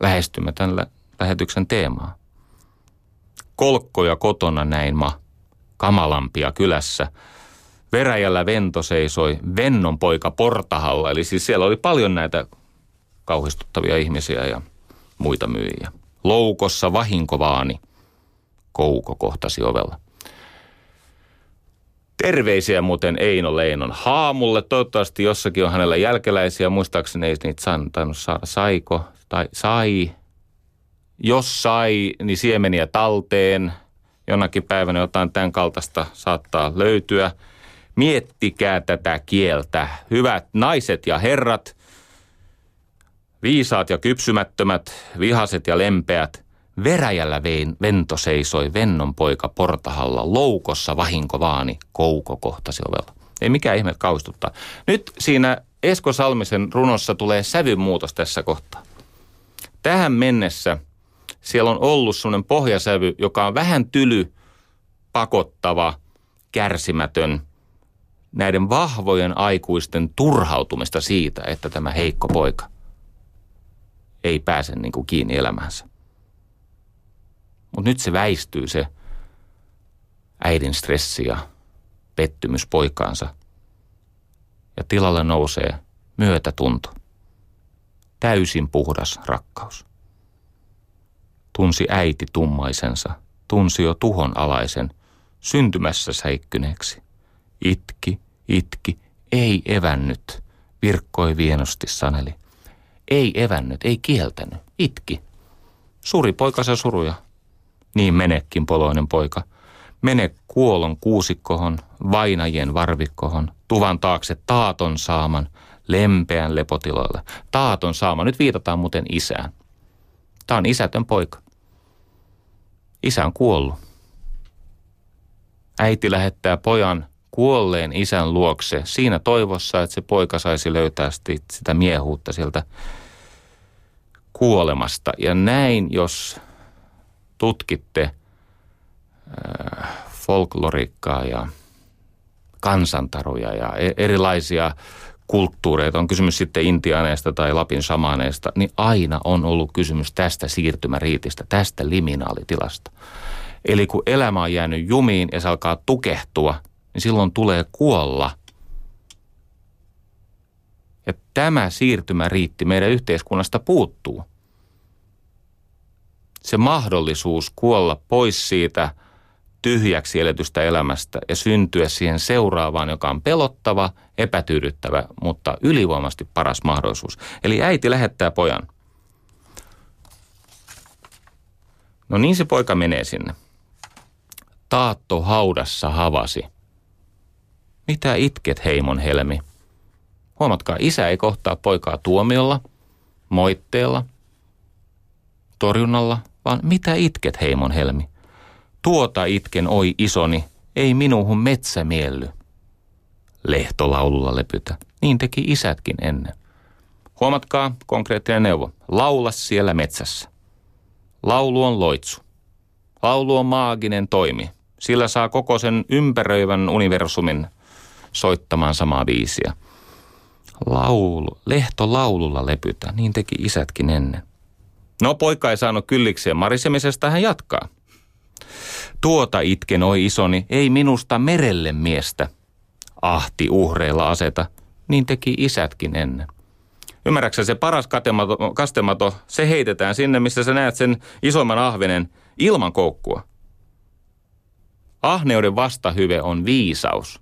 Lähestymme tämän lähetyksen teemaa. Kolkkoja kotona näin ma, kamalampia kylässä – Veräjällä Vento seisoi Vennon poika Portahalla. Eli siis siellä oli paljon näitä kauhistuttavia ihmisiä ja muita myyjiä. Loukossa vahinkovaani. Kouko kohtasi ovella. Terveisiä muuten Eino Leinon haamulle. Toivottavasti jossakin on hänellä jälkeläisiä. Muistaakseni ei niitä tainnut saada. Saiko? Tai sai. Jos sai, niin siemeniä talteen. Jonakin päivänä jotain tämän kaltaista saattaa löytyä – Miettikää tätä kieltä. Hyvät naiset ja herrat, viisaat ja kypsymättömät, vihaset ja lempeät, Veräjällä vein vento seisoi vennon poika portahalla, loukossa vahinko vaani, kouko kohtasi ovella. Ei mikään ihme kaustuttaa. Nyt siinä Esko Salmisen runossa tulee sävymuutos tässä kohtaa. Tähän mennessä siellä on ollut sellainen pohjasävy, joka on vähän tyly, pakottava, kärsimätön – näiden vahvojen aikuisten turhautumista siitä, että tämä heikko poika ei pääse niin kuin kiinni elämänsä. Mutta nyt se väistyy se äidin stressi ja pettymys poikaansa. Ja tilalle nousee myötätunto. Täysin puhdas rakkaus. Tunsi äiti tummaisensa, tunsi jo tuhon alaisen, syntymässä säikkyneeksi. Itki, itki, ei evännyt, virkkoi vienosti saneli. Ei evännyt, ei kieltänyt, itki. Suri poikansa suruja. Niin menekin poloinen poika. Mene kuolon kuusikkohon, vainajien varvikkohon, tuvan taakse taaton saaman, lempeän lepotiloille. Taaton saama, nyt viitataan muuten isään. Tämä on isätön poika. Isä on kuollut. Äiti lähettää pojan kuolleen isän luokse siinä toivossa, että se poika saisi löytää sitä miehuutta sieltä kuolemasta. Ja näin, jos tutkitte äh, folklorikkaa ja kansantaruja ja e-, erilaisia kulttuureita, on kysymys sitten intiaaneista tai Lapin samaaneista, niin aina on ollut kysymys tästä siirtymäriitistä, tästä liminaalitilasta. Eli kun elämä on jäänyt jumiin ja se alkaa tukehtua – niin silloin tulee kuolla. Ja tämä siirtymä riitti meidän yhteiskunnasta puuttuu. Se mahdollisuus kuolla pois siitä tyhjäksi eletystä elämästä ja syntyä siihen seuraavaan, joka on pelottava, epätyydyttävä, mutta ylivoimasti paras mahdollisuus. Eli äiti lähettää pojan. No niin se poika menee sinne. Taatto haudassa havasi. Mitä itket, heimon helmi? Huomatkaa, isä ei kohtaa poikaa tuomiolla, moitteella, torjunnalla, vaan mitä itket, heimon helmi? Tuota itken, oi isoni, ei minuhun metsä mielly. Lehtolaululla lepytä, niin teki isätkin ennen. Huomatkaa konkreettinen neuvo. Laula siellä metsässä. Laulu on loitsu. Laulu on maaginen toimi. Sillä saa koko sen ympäröivän universumin soittamaan samaa biisiä. Laulu, lehto laululla lepytä, niin teki isätkin ennen. No poika ei saanut kyllikseen marisemisesta, hän jatkaa. Tuota itken, oi isoni, ei minusta merelle miestä. Ahti uhreilla aseta, niin teki isätkin ennen. Ymmärräksä se paras katemato, kastemato, se heitetään sinne, missä sä näet sen isomman ahvenen ilman koukkua. Ahneuden vastahyve on viisaus.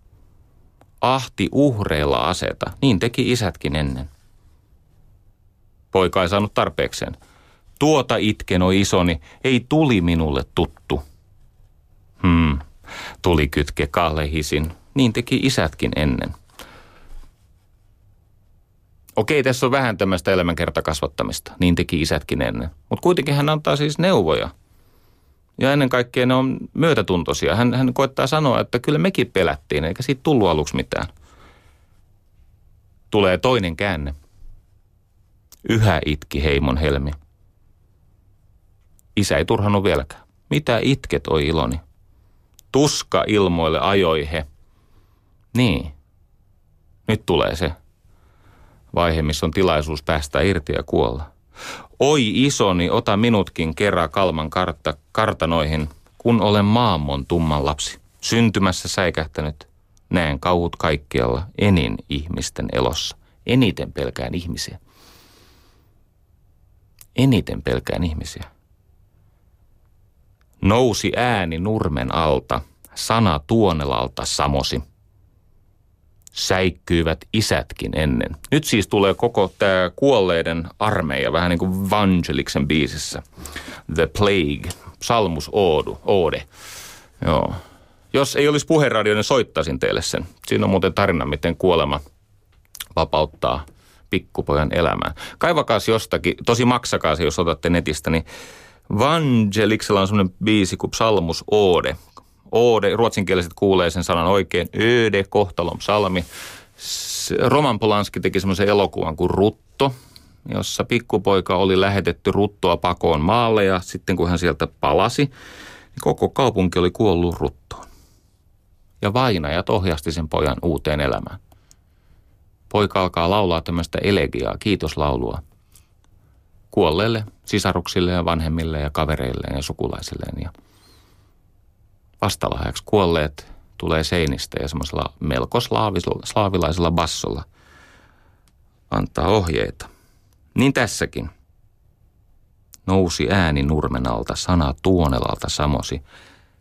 Ahti uhreilla aseta, niin teki isätkin ennen. Poika ei saanut tarpeekseen. Tuota itken, oi isoni, ei tuli minulle tuttu. Hmm, tuli kytke kallehisin, niin teki isätkin ennen. Okei, tässä on vähän tämmöistä elämänkertakasvattamista, niin teki isätkin ennen. Mutta kuitenkin hän antaa siis neuvoja. Ja ennen kaikkea ne on myötätuntoisia. Hän, hän koettaa sanoa, että kyllä mekin pelättiin, eikä siitä tullut aluksi mitään. Tulee toinen käänne. Yhä itki heimon helmi. Isä ei turhannut vieläkään. Mitä itket, oi iloni? Tuska ilmoille ajoi he. Niin. Nyt tulee se vaihe, missä on tilaisuus päästä irti ja kuolla. Oi isoni, ota minutkin kerran kalman kartta, kartanoihin, kun olen maamon tumman lapsi. Syntymässä säikähtänyt, näen kauhut kaikkialla, enin ihmisten elossa. Eniten pelkään ihmisiä. Eniten pelkään ihmisiä. Nousi ääni nurmen alta, sana tuonelalta samosi – säikkyivät isätkin ennen. Nyt siis tulee koko tämä kuolleiden armeija, vähän niin kuin Vangeliksen biisissä. The Plague, Salmus Oodu, Oode. Joo. Jos ei olisi puheradio, niin soittaisin teille sen. Siinä on muuten tarina, miten kuolema vapauttaa pikkupojan elämää. Kaivakaas jostakin, tosi maksakaa se, jos otatte netistä, niin Vangeliksella on semmoinen biisi kuin Salmus Oode. Ode, ruotsinkieliset kuulee sen sanan oikein, Öde, kohtalon psalmi. Roman Polanski teki semmoisen elokuvan kuin Rutto, jossa pikkupoika oli lähetetty ruttoa pakoon maalle ja sitten kun hän sieltä palasi, niin koko kaupunki oli kuollut ruttoon. Ja vainajat ohjasti sen pojan uuteen elämään. Poika alkaa laulaa tämmöistä elegiaa, kiitoslaulua kuolleille sisaruksille ja vanhemmille ja kavereilleen ja sukulaisilleen. Ja vastalahjaksi kuolleet tulee seinistä ja semmoisella melko slaavilaisella bassolla antaa ohjeita. Niin tässäkin. Nousi ääni nurmen alta, sana tuonelalta samosi.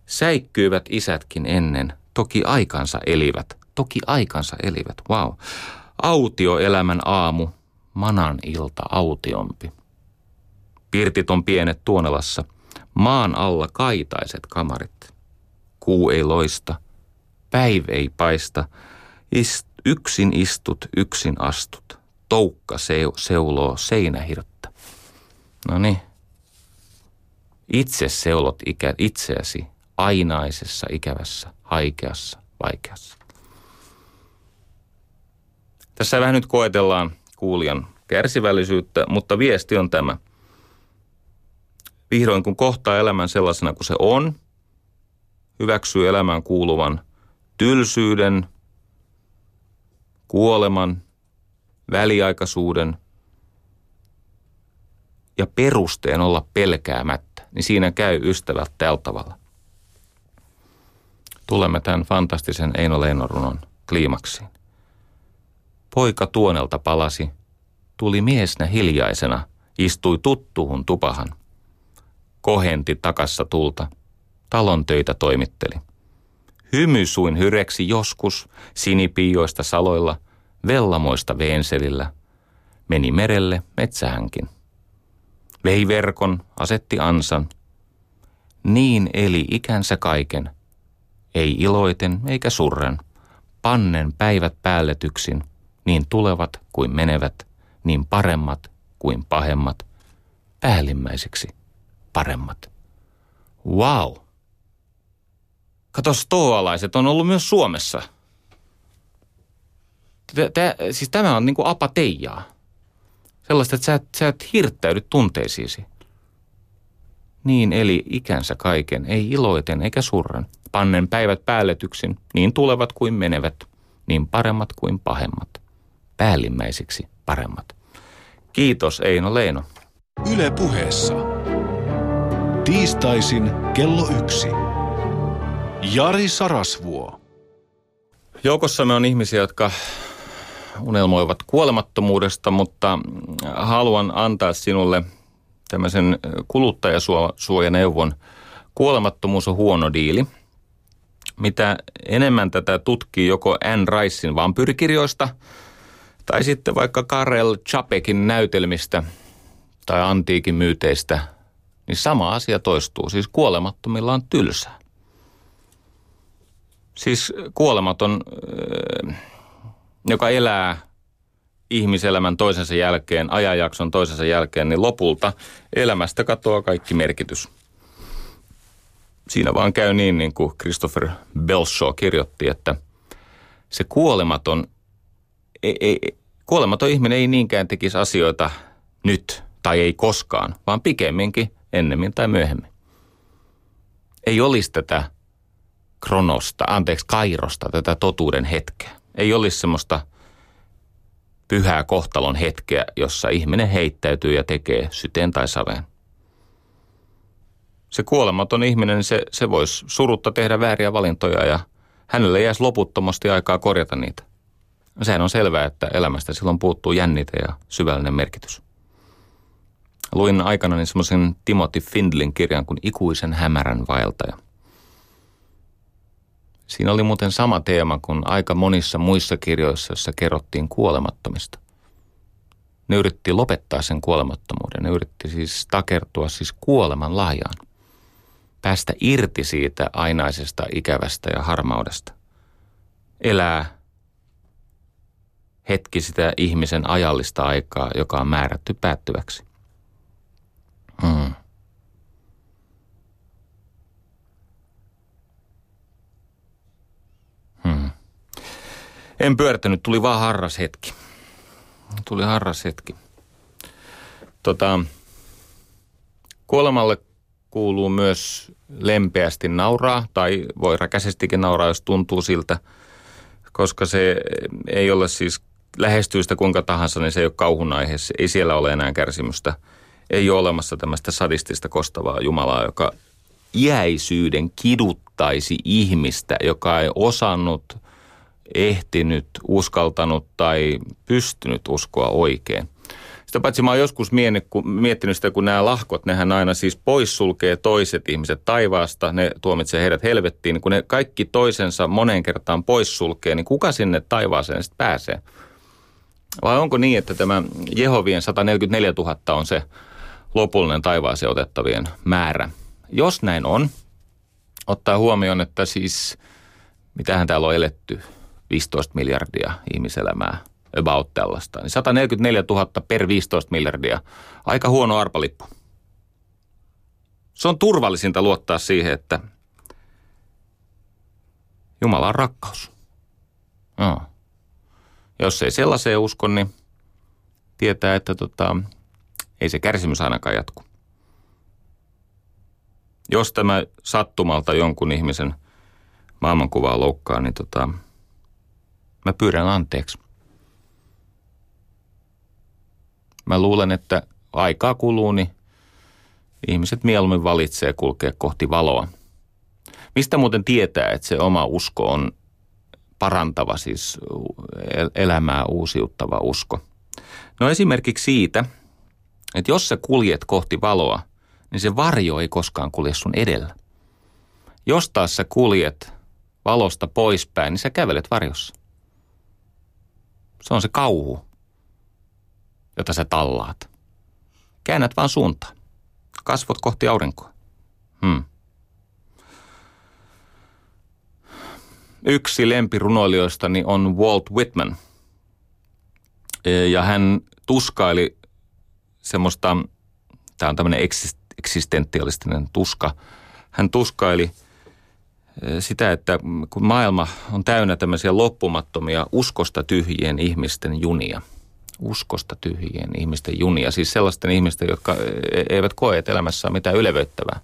Säikkyivät isätkin ennen, toki aikansa elivät, toki aikansa elivät, wow. Autioelämän aamu, manan ilta autiompi. Pirtit on pienet Tuonelassa, maan alla kaitaiset kamarit kuu ei loista, päiv ei paista, ist, yksin istut, yksin astut, toukka seu, seuloo seinähirttä. No niin. Itse seulot ikä, itseäsi ainaisessa, ikävässä, haikeassa, vaikeassa. Tässä vähän nyt koetellaan kuulijan kärsivällisyyttä, mutta viesti on tämä. Vihdoin kun kohtaa elämän sellaisena kuin se on – hyväksyy elämään kuuluvan tylsyyden, kuoleman, väliaikaisuuden ja perusteen olla pelkäämättä, niin siinä käy ystävät tällä tavalla. Tulemme tämän fantastisen Eino Leinorunon kliimaksiin. Poika tuonelta palasi, tuli miesnä hiljaisena, istui tuttuhun tupahan. Kohenti takassa tulta – talon töitä toimitteli. Hymy suin hyreksi joskus, sinipiioista saloilla, vellamoista veenselillä. Meni merelle metsähänkin. Vei verkon, asetti ansan. Niin eli ikänsä kaiken. Ei iloiten eikä surren. Pannen päivät päälletyksin, niin tulevat kuin menevät, niin paremmat kuin pahemmat, päällimmäiseksi paremmat. Wow. Kato, stoalaiset on ollut myös Suomessa. Tää, siis tämä on niinku apateijaa. Sellaista, että sä et, sä et hirttäydy tunteisiisi. Niin eli ikänsä kaiken, ei iloiten eikä surran. Pannen päivät päälletyksin, niin tulevat kuin menevät, niin paremmat kuin pahemmat. Päällimmäisiksi paremmat. Kiitos Eino Leino. Yle puheessa. Tiistaisin kello yksi. Jari Sarasvuo. Joukossamme on ihmisiä, jotka unelmoivat kuolemattomuudesta, mutta haluan antaa sinulle tämmöisen kuluttajasuojaneuvon. Kuolemattomuus on huono diili. Mitä enemmän tätä tutkii joko Anne Ricein vampyrikirjoista tai sitten vaikka Karel Chapekin näytelmistä tai antiikin myyteistä, niin sama asia toistuu. Siis kuolemattomilla on tylsää. Siis kuolematon, joka elää ihmiselämän toisensa jälkeen, ajanjakson toisensa jälkeen, niin lopulta elämästä katoaa kaikki merkitys. Siinä vaan käy niin, niin kuin Christopher Belshaw kirjoitti, että se kuolematon, ei, ei, kuolematon ihminen ei niinkään tekisi asioita nyt tai ei koskaan, vaan pikemminkin ennemmin tai myöhemmin. Ei olisi tätä kronosta, anteeksi, kairosta, tätä totuuden hetkeä. Ei olisi semmoista pyhää kohtalon hetkeä, jossa ihminen heittäytyy ja tekee syteen tai saveen. Se kuolematon ihminen, se, se voisi surutta tehdä vääriä valintoja ja hänelle jäisi loputtomasti aikaa korjata niitä. Sehän on selvää, että elämästä silloin puuttuu jännite ja syvällinen merkitys. Luin aikanani semmoisen Timothy Findlin kirjan kuin Ikuisen hämärän vaeltaja – Siinä oli muuten sama teema kuin aika monissa muissa kirjoissa, joissa kerrottiin kuolemattomista. Ne yritti lopettaa sen kuolemattomuuden. Ne yritti siis takertua siis kuoleman lahjaan. Päästä irti siitä ainaisesta ikävästä ja harmaudesta. Elää hetki sitä ihmisen ajallista aikaa, joka on määrätty päättyväksi. Hmm. En pyörittänyt, tuli vaan harras hetki. Tuli harras hetki. Tota, kuolemalle kuuluu myös lempeästi nauraa, tai voi räkäsestikin nauraa, jos tuntuu siltä, koska se ei ole siis lähestyy sitä kuinka tahansa, niin se ei ole kauhun aihe. Ei siellä ole enää kärsimystä. Ei ole olemassa tämmöistä sadistista kostavaa Jumalaa, joka iäisyyden kiduttaisi ihmistä, joka ei osannut – ehtinyt, uskaltanut tai pystynyt uskoa oikein. Sitä paitsi mä oon joskus miettinyt sitä, kun nämä lahkot, nehän aina siis poissulkee toiset ihmiset taivaasta, ne tuomitsee heidät helvettiin, kun ne kaikki toisensa monen kertaan poissulkee, niin kuka sinne taivaaseen sitten pääsee? Vai onko niin, että tämä Jehovien 144 000 on se lopullinen taivaaseen otettavien määrä? Jos näin on, ottaa huomioon, että siis mitähän täällä on eletty, 15 miljardia ihmiselämää, about tällaista. Niin 144 000 per 15 miljardia. Aika huono arpalippu. Se on turvallisinta luottaa siihen, että Jumala on rakkaus. No. Jos ei sellaiseen usko, niin tietää, että tota, ei se kärsimys ainakaan jatku. Jos tämä sattumalta jonkun ihmisen maailmankuvaa loukkaa, niin tota, Mä pyydän anteeksi. Mä luulen, että aikaa kuluu, niin ihmiset mieluummin valitsee kulkea kohti valoa. Mistä muuten tietää, että se oma usko on parantava, siis elämää uusiuttava usko? No esimerkiksi siitä, että jos sä kuljet kohti valoa, niin se varjo ei koskaan kulje sun edellä. Jos taas sä kuljet valosta poispäin, niin sä kävelet varjossa. Se on se kauhu, jota sä tallaat. Käännät vaan suuntaan. Kasvot kohti aurinkoa. Hmm. Yksi lempirunoilijoistani on Walt Whitman. Ja hän tuskaili semmoista, tämä on tämmöinen eksistentialistinen tuska. Hän tuskaili sitä, että kun maailma on täynnä tämmöisiä loppumattomia uskosta tyhjien ihmisten junia, uskosta tyhjien ihmisten junia, siis sellaisten ihmisten, jotka e-, eivät koe, että elämässä on mitään ylevöittävää.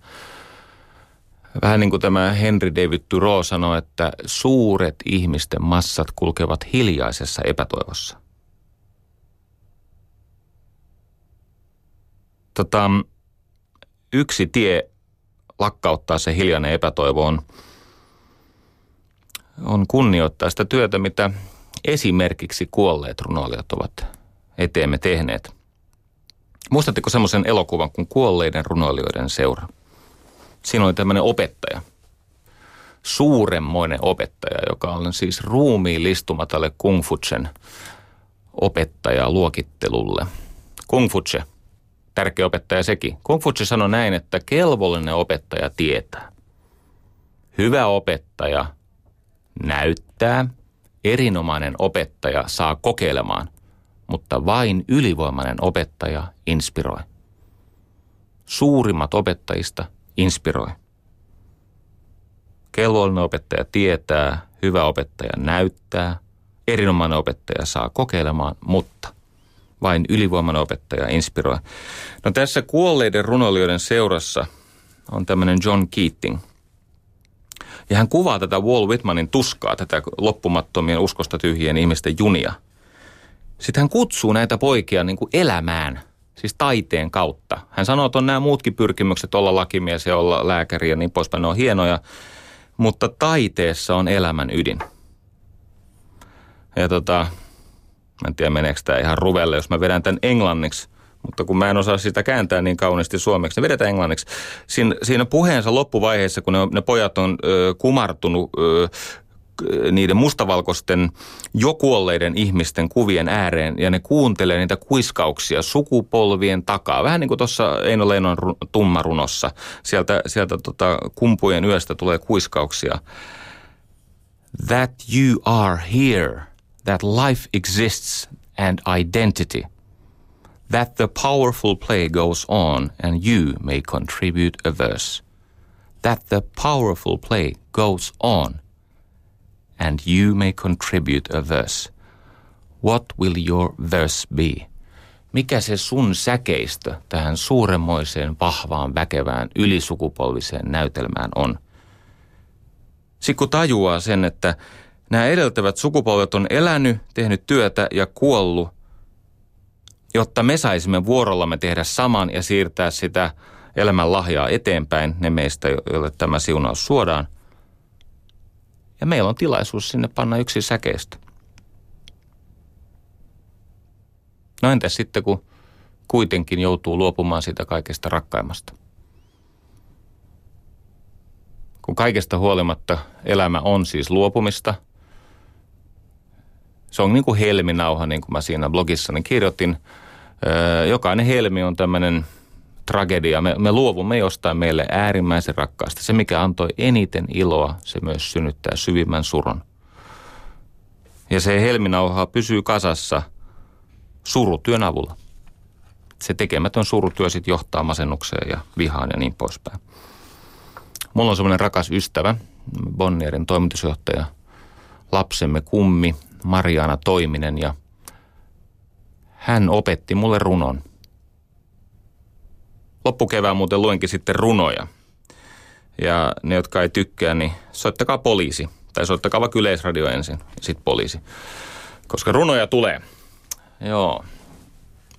Vähän niin kuin tämä Henry David Thoreau sanoi, että suuret ihmisten massat kulkevat hiljaisessa epätoivossa. Tota, yksi tie lakkauttaa se hiljainen epätoivo on, on kunnioittaa sitä työtä, mitä esimerkiksi kuolleet runoilijat ovat eteemme tehneet. Muistatteko semmoisen elokuvan kuin Kuolleiden runoilijoiden seura? Siinä oli tämmöinen opettaja, suuremmoinen opettaja, joka on siis ruumiin listuma tälle Kung Futsen opettaja luokittelulle. Kung Futse, tärkeä opettaja sekin. Kung Futse sanoi näin, että kelvollinen opettaja tietää. Hyvä opettaja näyttää, erinomainen opettaja saa kokeilemaan, mutta vain ylivoimainen opettaja inspiroi. Suurimmat opettajista – inspiroi. Kelvollinen opettaja tietää, hyvä opettaja näyttää, erinomainen opettaja saa kokeilemaan, mutta vain ylivoimainen opettaja inspiroi. No tässä kuolleiden runoilijoiden seurassa on tämmöinen John Keating. Ja hän kuvaa tätä Wall Whitmanin tuskaa, tätä loppumattomien uskosta tyhjien ihmisten junia. Sitten hän kutsuu näitä poikia niin kuin elämään – siis taiteen kautta. Hän sanoo, että on nämä muutkin pyrkimykset olla lakimies ja olla lääkäri ja niin poispäin, ne on hienoja, mutta taiteessa on elämän ydin. Ja tota, en tiedä meneekö tämä ihan ruvelle, jos mä vedän tämän englanniksi, mutta kun mä en osaa sitä kääntää niin kauniisti suomeksi, niin vedetään englanniksi. Siinä, siinä puheensa loppuvaiheessa, kun ne, ne pojat on ö, kumartunut ö, niiden mustavalkoisten jo kuolleiden ihmisten kuvien ääreen ja ne kuuntelee niitä kuiskauksia sukupolvien takaa. Vähän niin kuin tuossa Eino Leinon tummarunossa. Sieltä, sieltä tota kumpujen yöstä tulee kuiskauksia. That you are here, that life exists and identity. That the powerful play goes on and you may contribute a verse. That the powerful play goes on – and you may contribute a verse. What will your verse be? Mikä se sun säkeistö tähän suuremmoiseen, vahvaan, väkevään, ylisukupolviseen näytelmään on? Sikku tajuaa sen, että nämä edeltävät sukupolvet on elänyt, tehnyt työtä ja kuollut, jotta me saisimme vuorollamme tehdä saman ja siirtää sitä elämän lahjaa eteenpäin, ne meistä, joille tämä siunaus suodaan. Ja meillä on tilaisuus sinne panna yksi säkeistä. No entäs sitten, kun kuitenkin joutuu luopumaan siitä kaikesta rakkaimmasta? Kun kaikesta huolimatta elämä on siis luopumista, se on niin kuin helminauha, niin kuin mä siinä blogissani kirjoitin. Jokainen helmi on tämmöinen tragedia. Me, me luovumme jostain meille äärimmäisen rakkaasta. Se, mikä antoi eniten iloa, se myös synnyttää syvimmän suron. Ja se helminauha pysyy kasassa surutyön avulla. Se tekemätön surutyö sitten johtaa masennukseen ja vihaan ja niin poispäin. Mulla on semmoinen rakas ystävä, Bonnierin toimitusjohtaja, lapsemme kummi, Mariana Toiminen ja hän opetti mulle runon – loppukevään muuten luenkin sitten runoja. Ja ne, jotka ei tykkää, niin soittakaa poliisi. Tai soittakaa vaikka yleisradio ensin, sitten poliisi. Koska runoja tulee. Joo.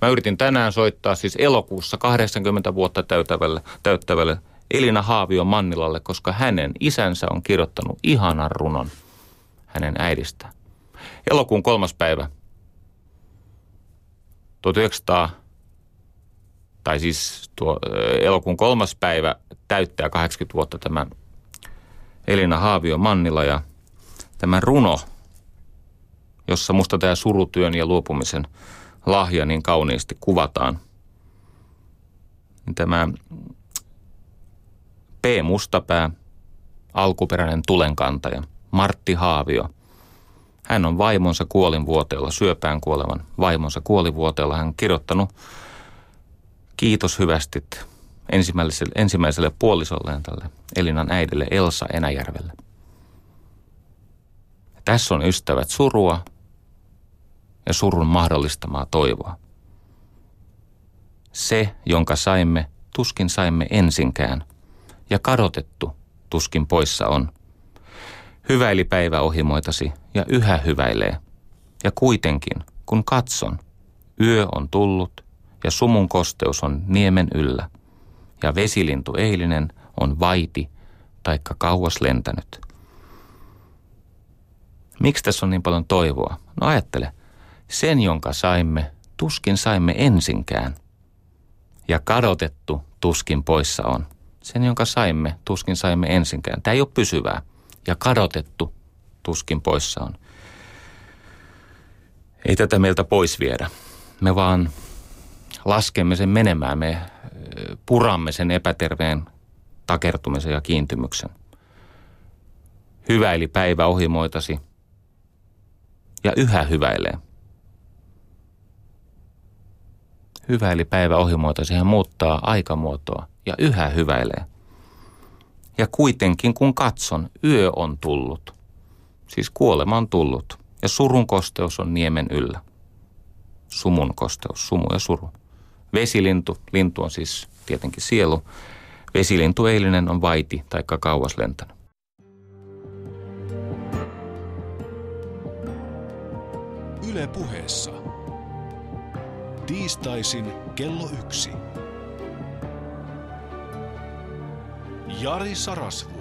Mä yritin tänään soittaa siis elokuussa 80 vuotta täyttävälle, täyttävälle Elina Haavio Mannilalle, koska hänen isänsä on kirjoittanut ihanan runon hänen äidistään. Elokuun kolmas päivä 1900 tai siis tuo elokuun kolmas päivä täyttää 80 vuotta tämä Elina Haavio Mannila ja tämä runo, jossa musta tämä surutyön ja luopumisen lahja niin kauniisti kuvataan. Tämä P. Mustapää, alkuperäinen tulenkantaja, Martti Haavio. Hän on vaimonsa kuolinvuoteella, syöpään kuolevan vaimonsa kuolinvuoteella. Hän on kirjoittanut Kiitos hyvästit ensimmäiselle, ensimmäiselle puolisolleen tälle Elinan äidille Elsa Enäjärvelle. Tässä on ystävät surua ja surun mahdollistamaa toivoa. Se, jonka saimme, tuskin saimme ensinkään, ja kadotettu tuskin poissa on. Hyväili päivä ohimoitasi ja yhä hyväilee. Ja kuitenkin, kun katson, yö on tullut ja sumun kosteus on niemen yllä, ja vesilintu eilinen on vaiti taikka kauas lentänyt. Miksi tässä on niin paljon toivoa? No ajattele, sen jonka saimme, tuskin saimme ensinkään. Ja kadotettu tuskin poissa on. Sen jonka saimme, tuskin saimme ensinkään. Tämä ei ole pysyvää. Ja kadotettu tuskin poissa on. Ei tätä meiltä pois viedä. Me vaan laskemme sen menemään. Me puramme sen epäterveen takertumisen ja kiintymyksen. Hyväili päivä ohimoitasi ja yhä hyväilee. Hyväili päivä ohimoitasi hän muuttaa aikamuotoa ja yhä hyväilee. Ja kuitenkin kun katson, yö on tullut. Siis kuolema on tullut ja surun kosteus on niemen yllä. Sumun kosteus, sumu ja suru. Vesilintu, lintu on siis tietenkin sielu. Vesilintu eilinen on vaiti tai kauas lentänyt. Yle puheessa. Tiistaisin kello yksi. Jari Sarasvuo.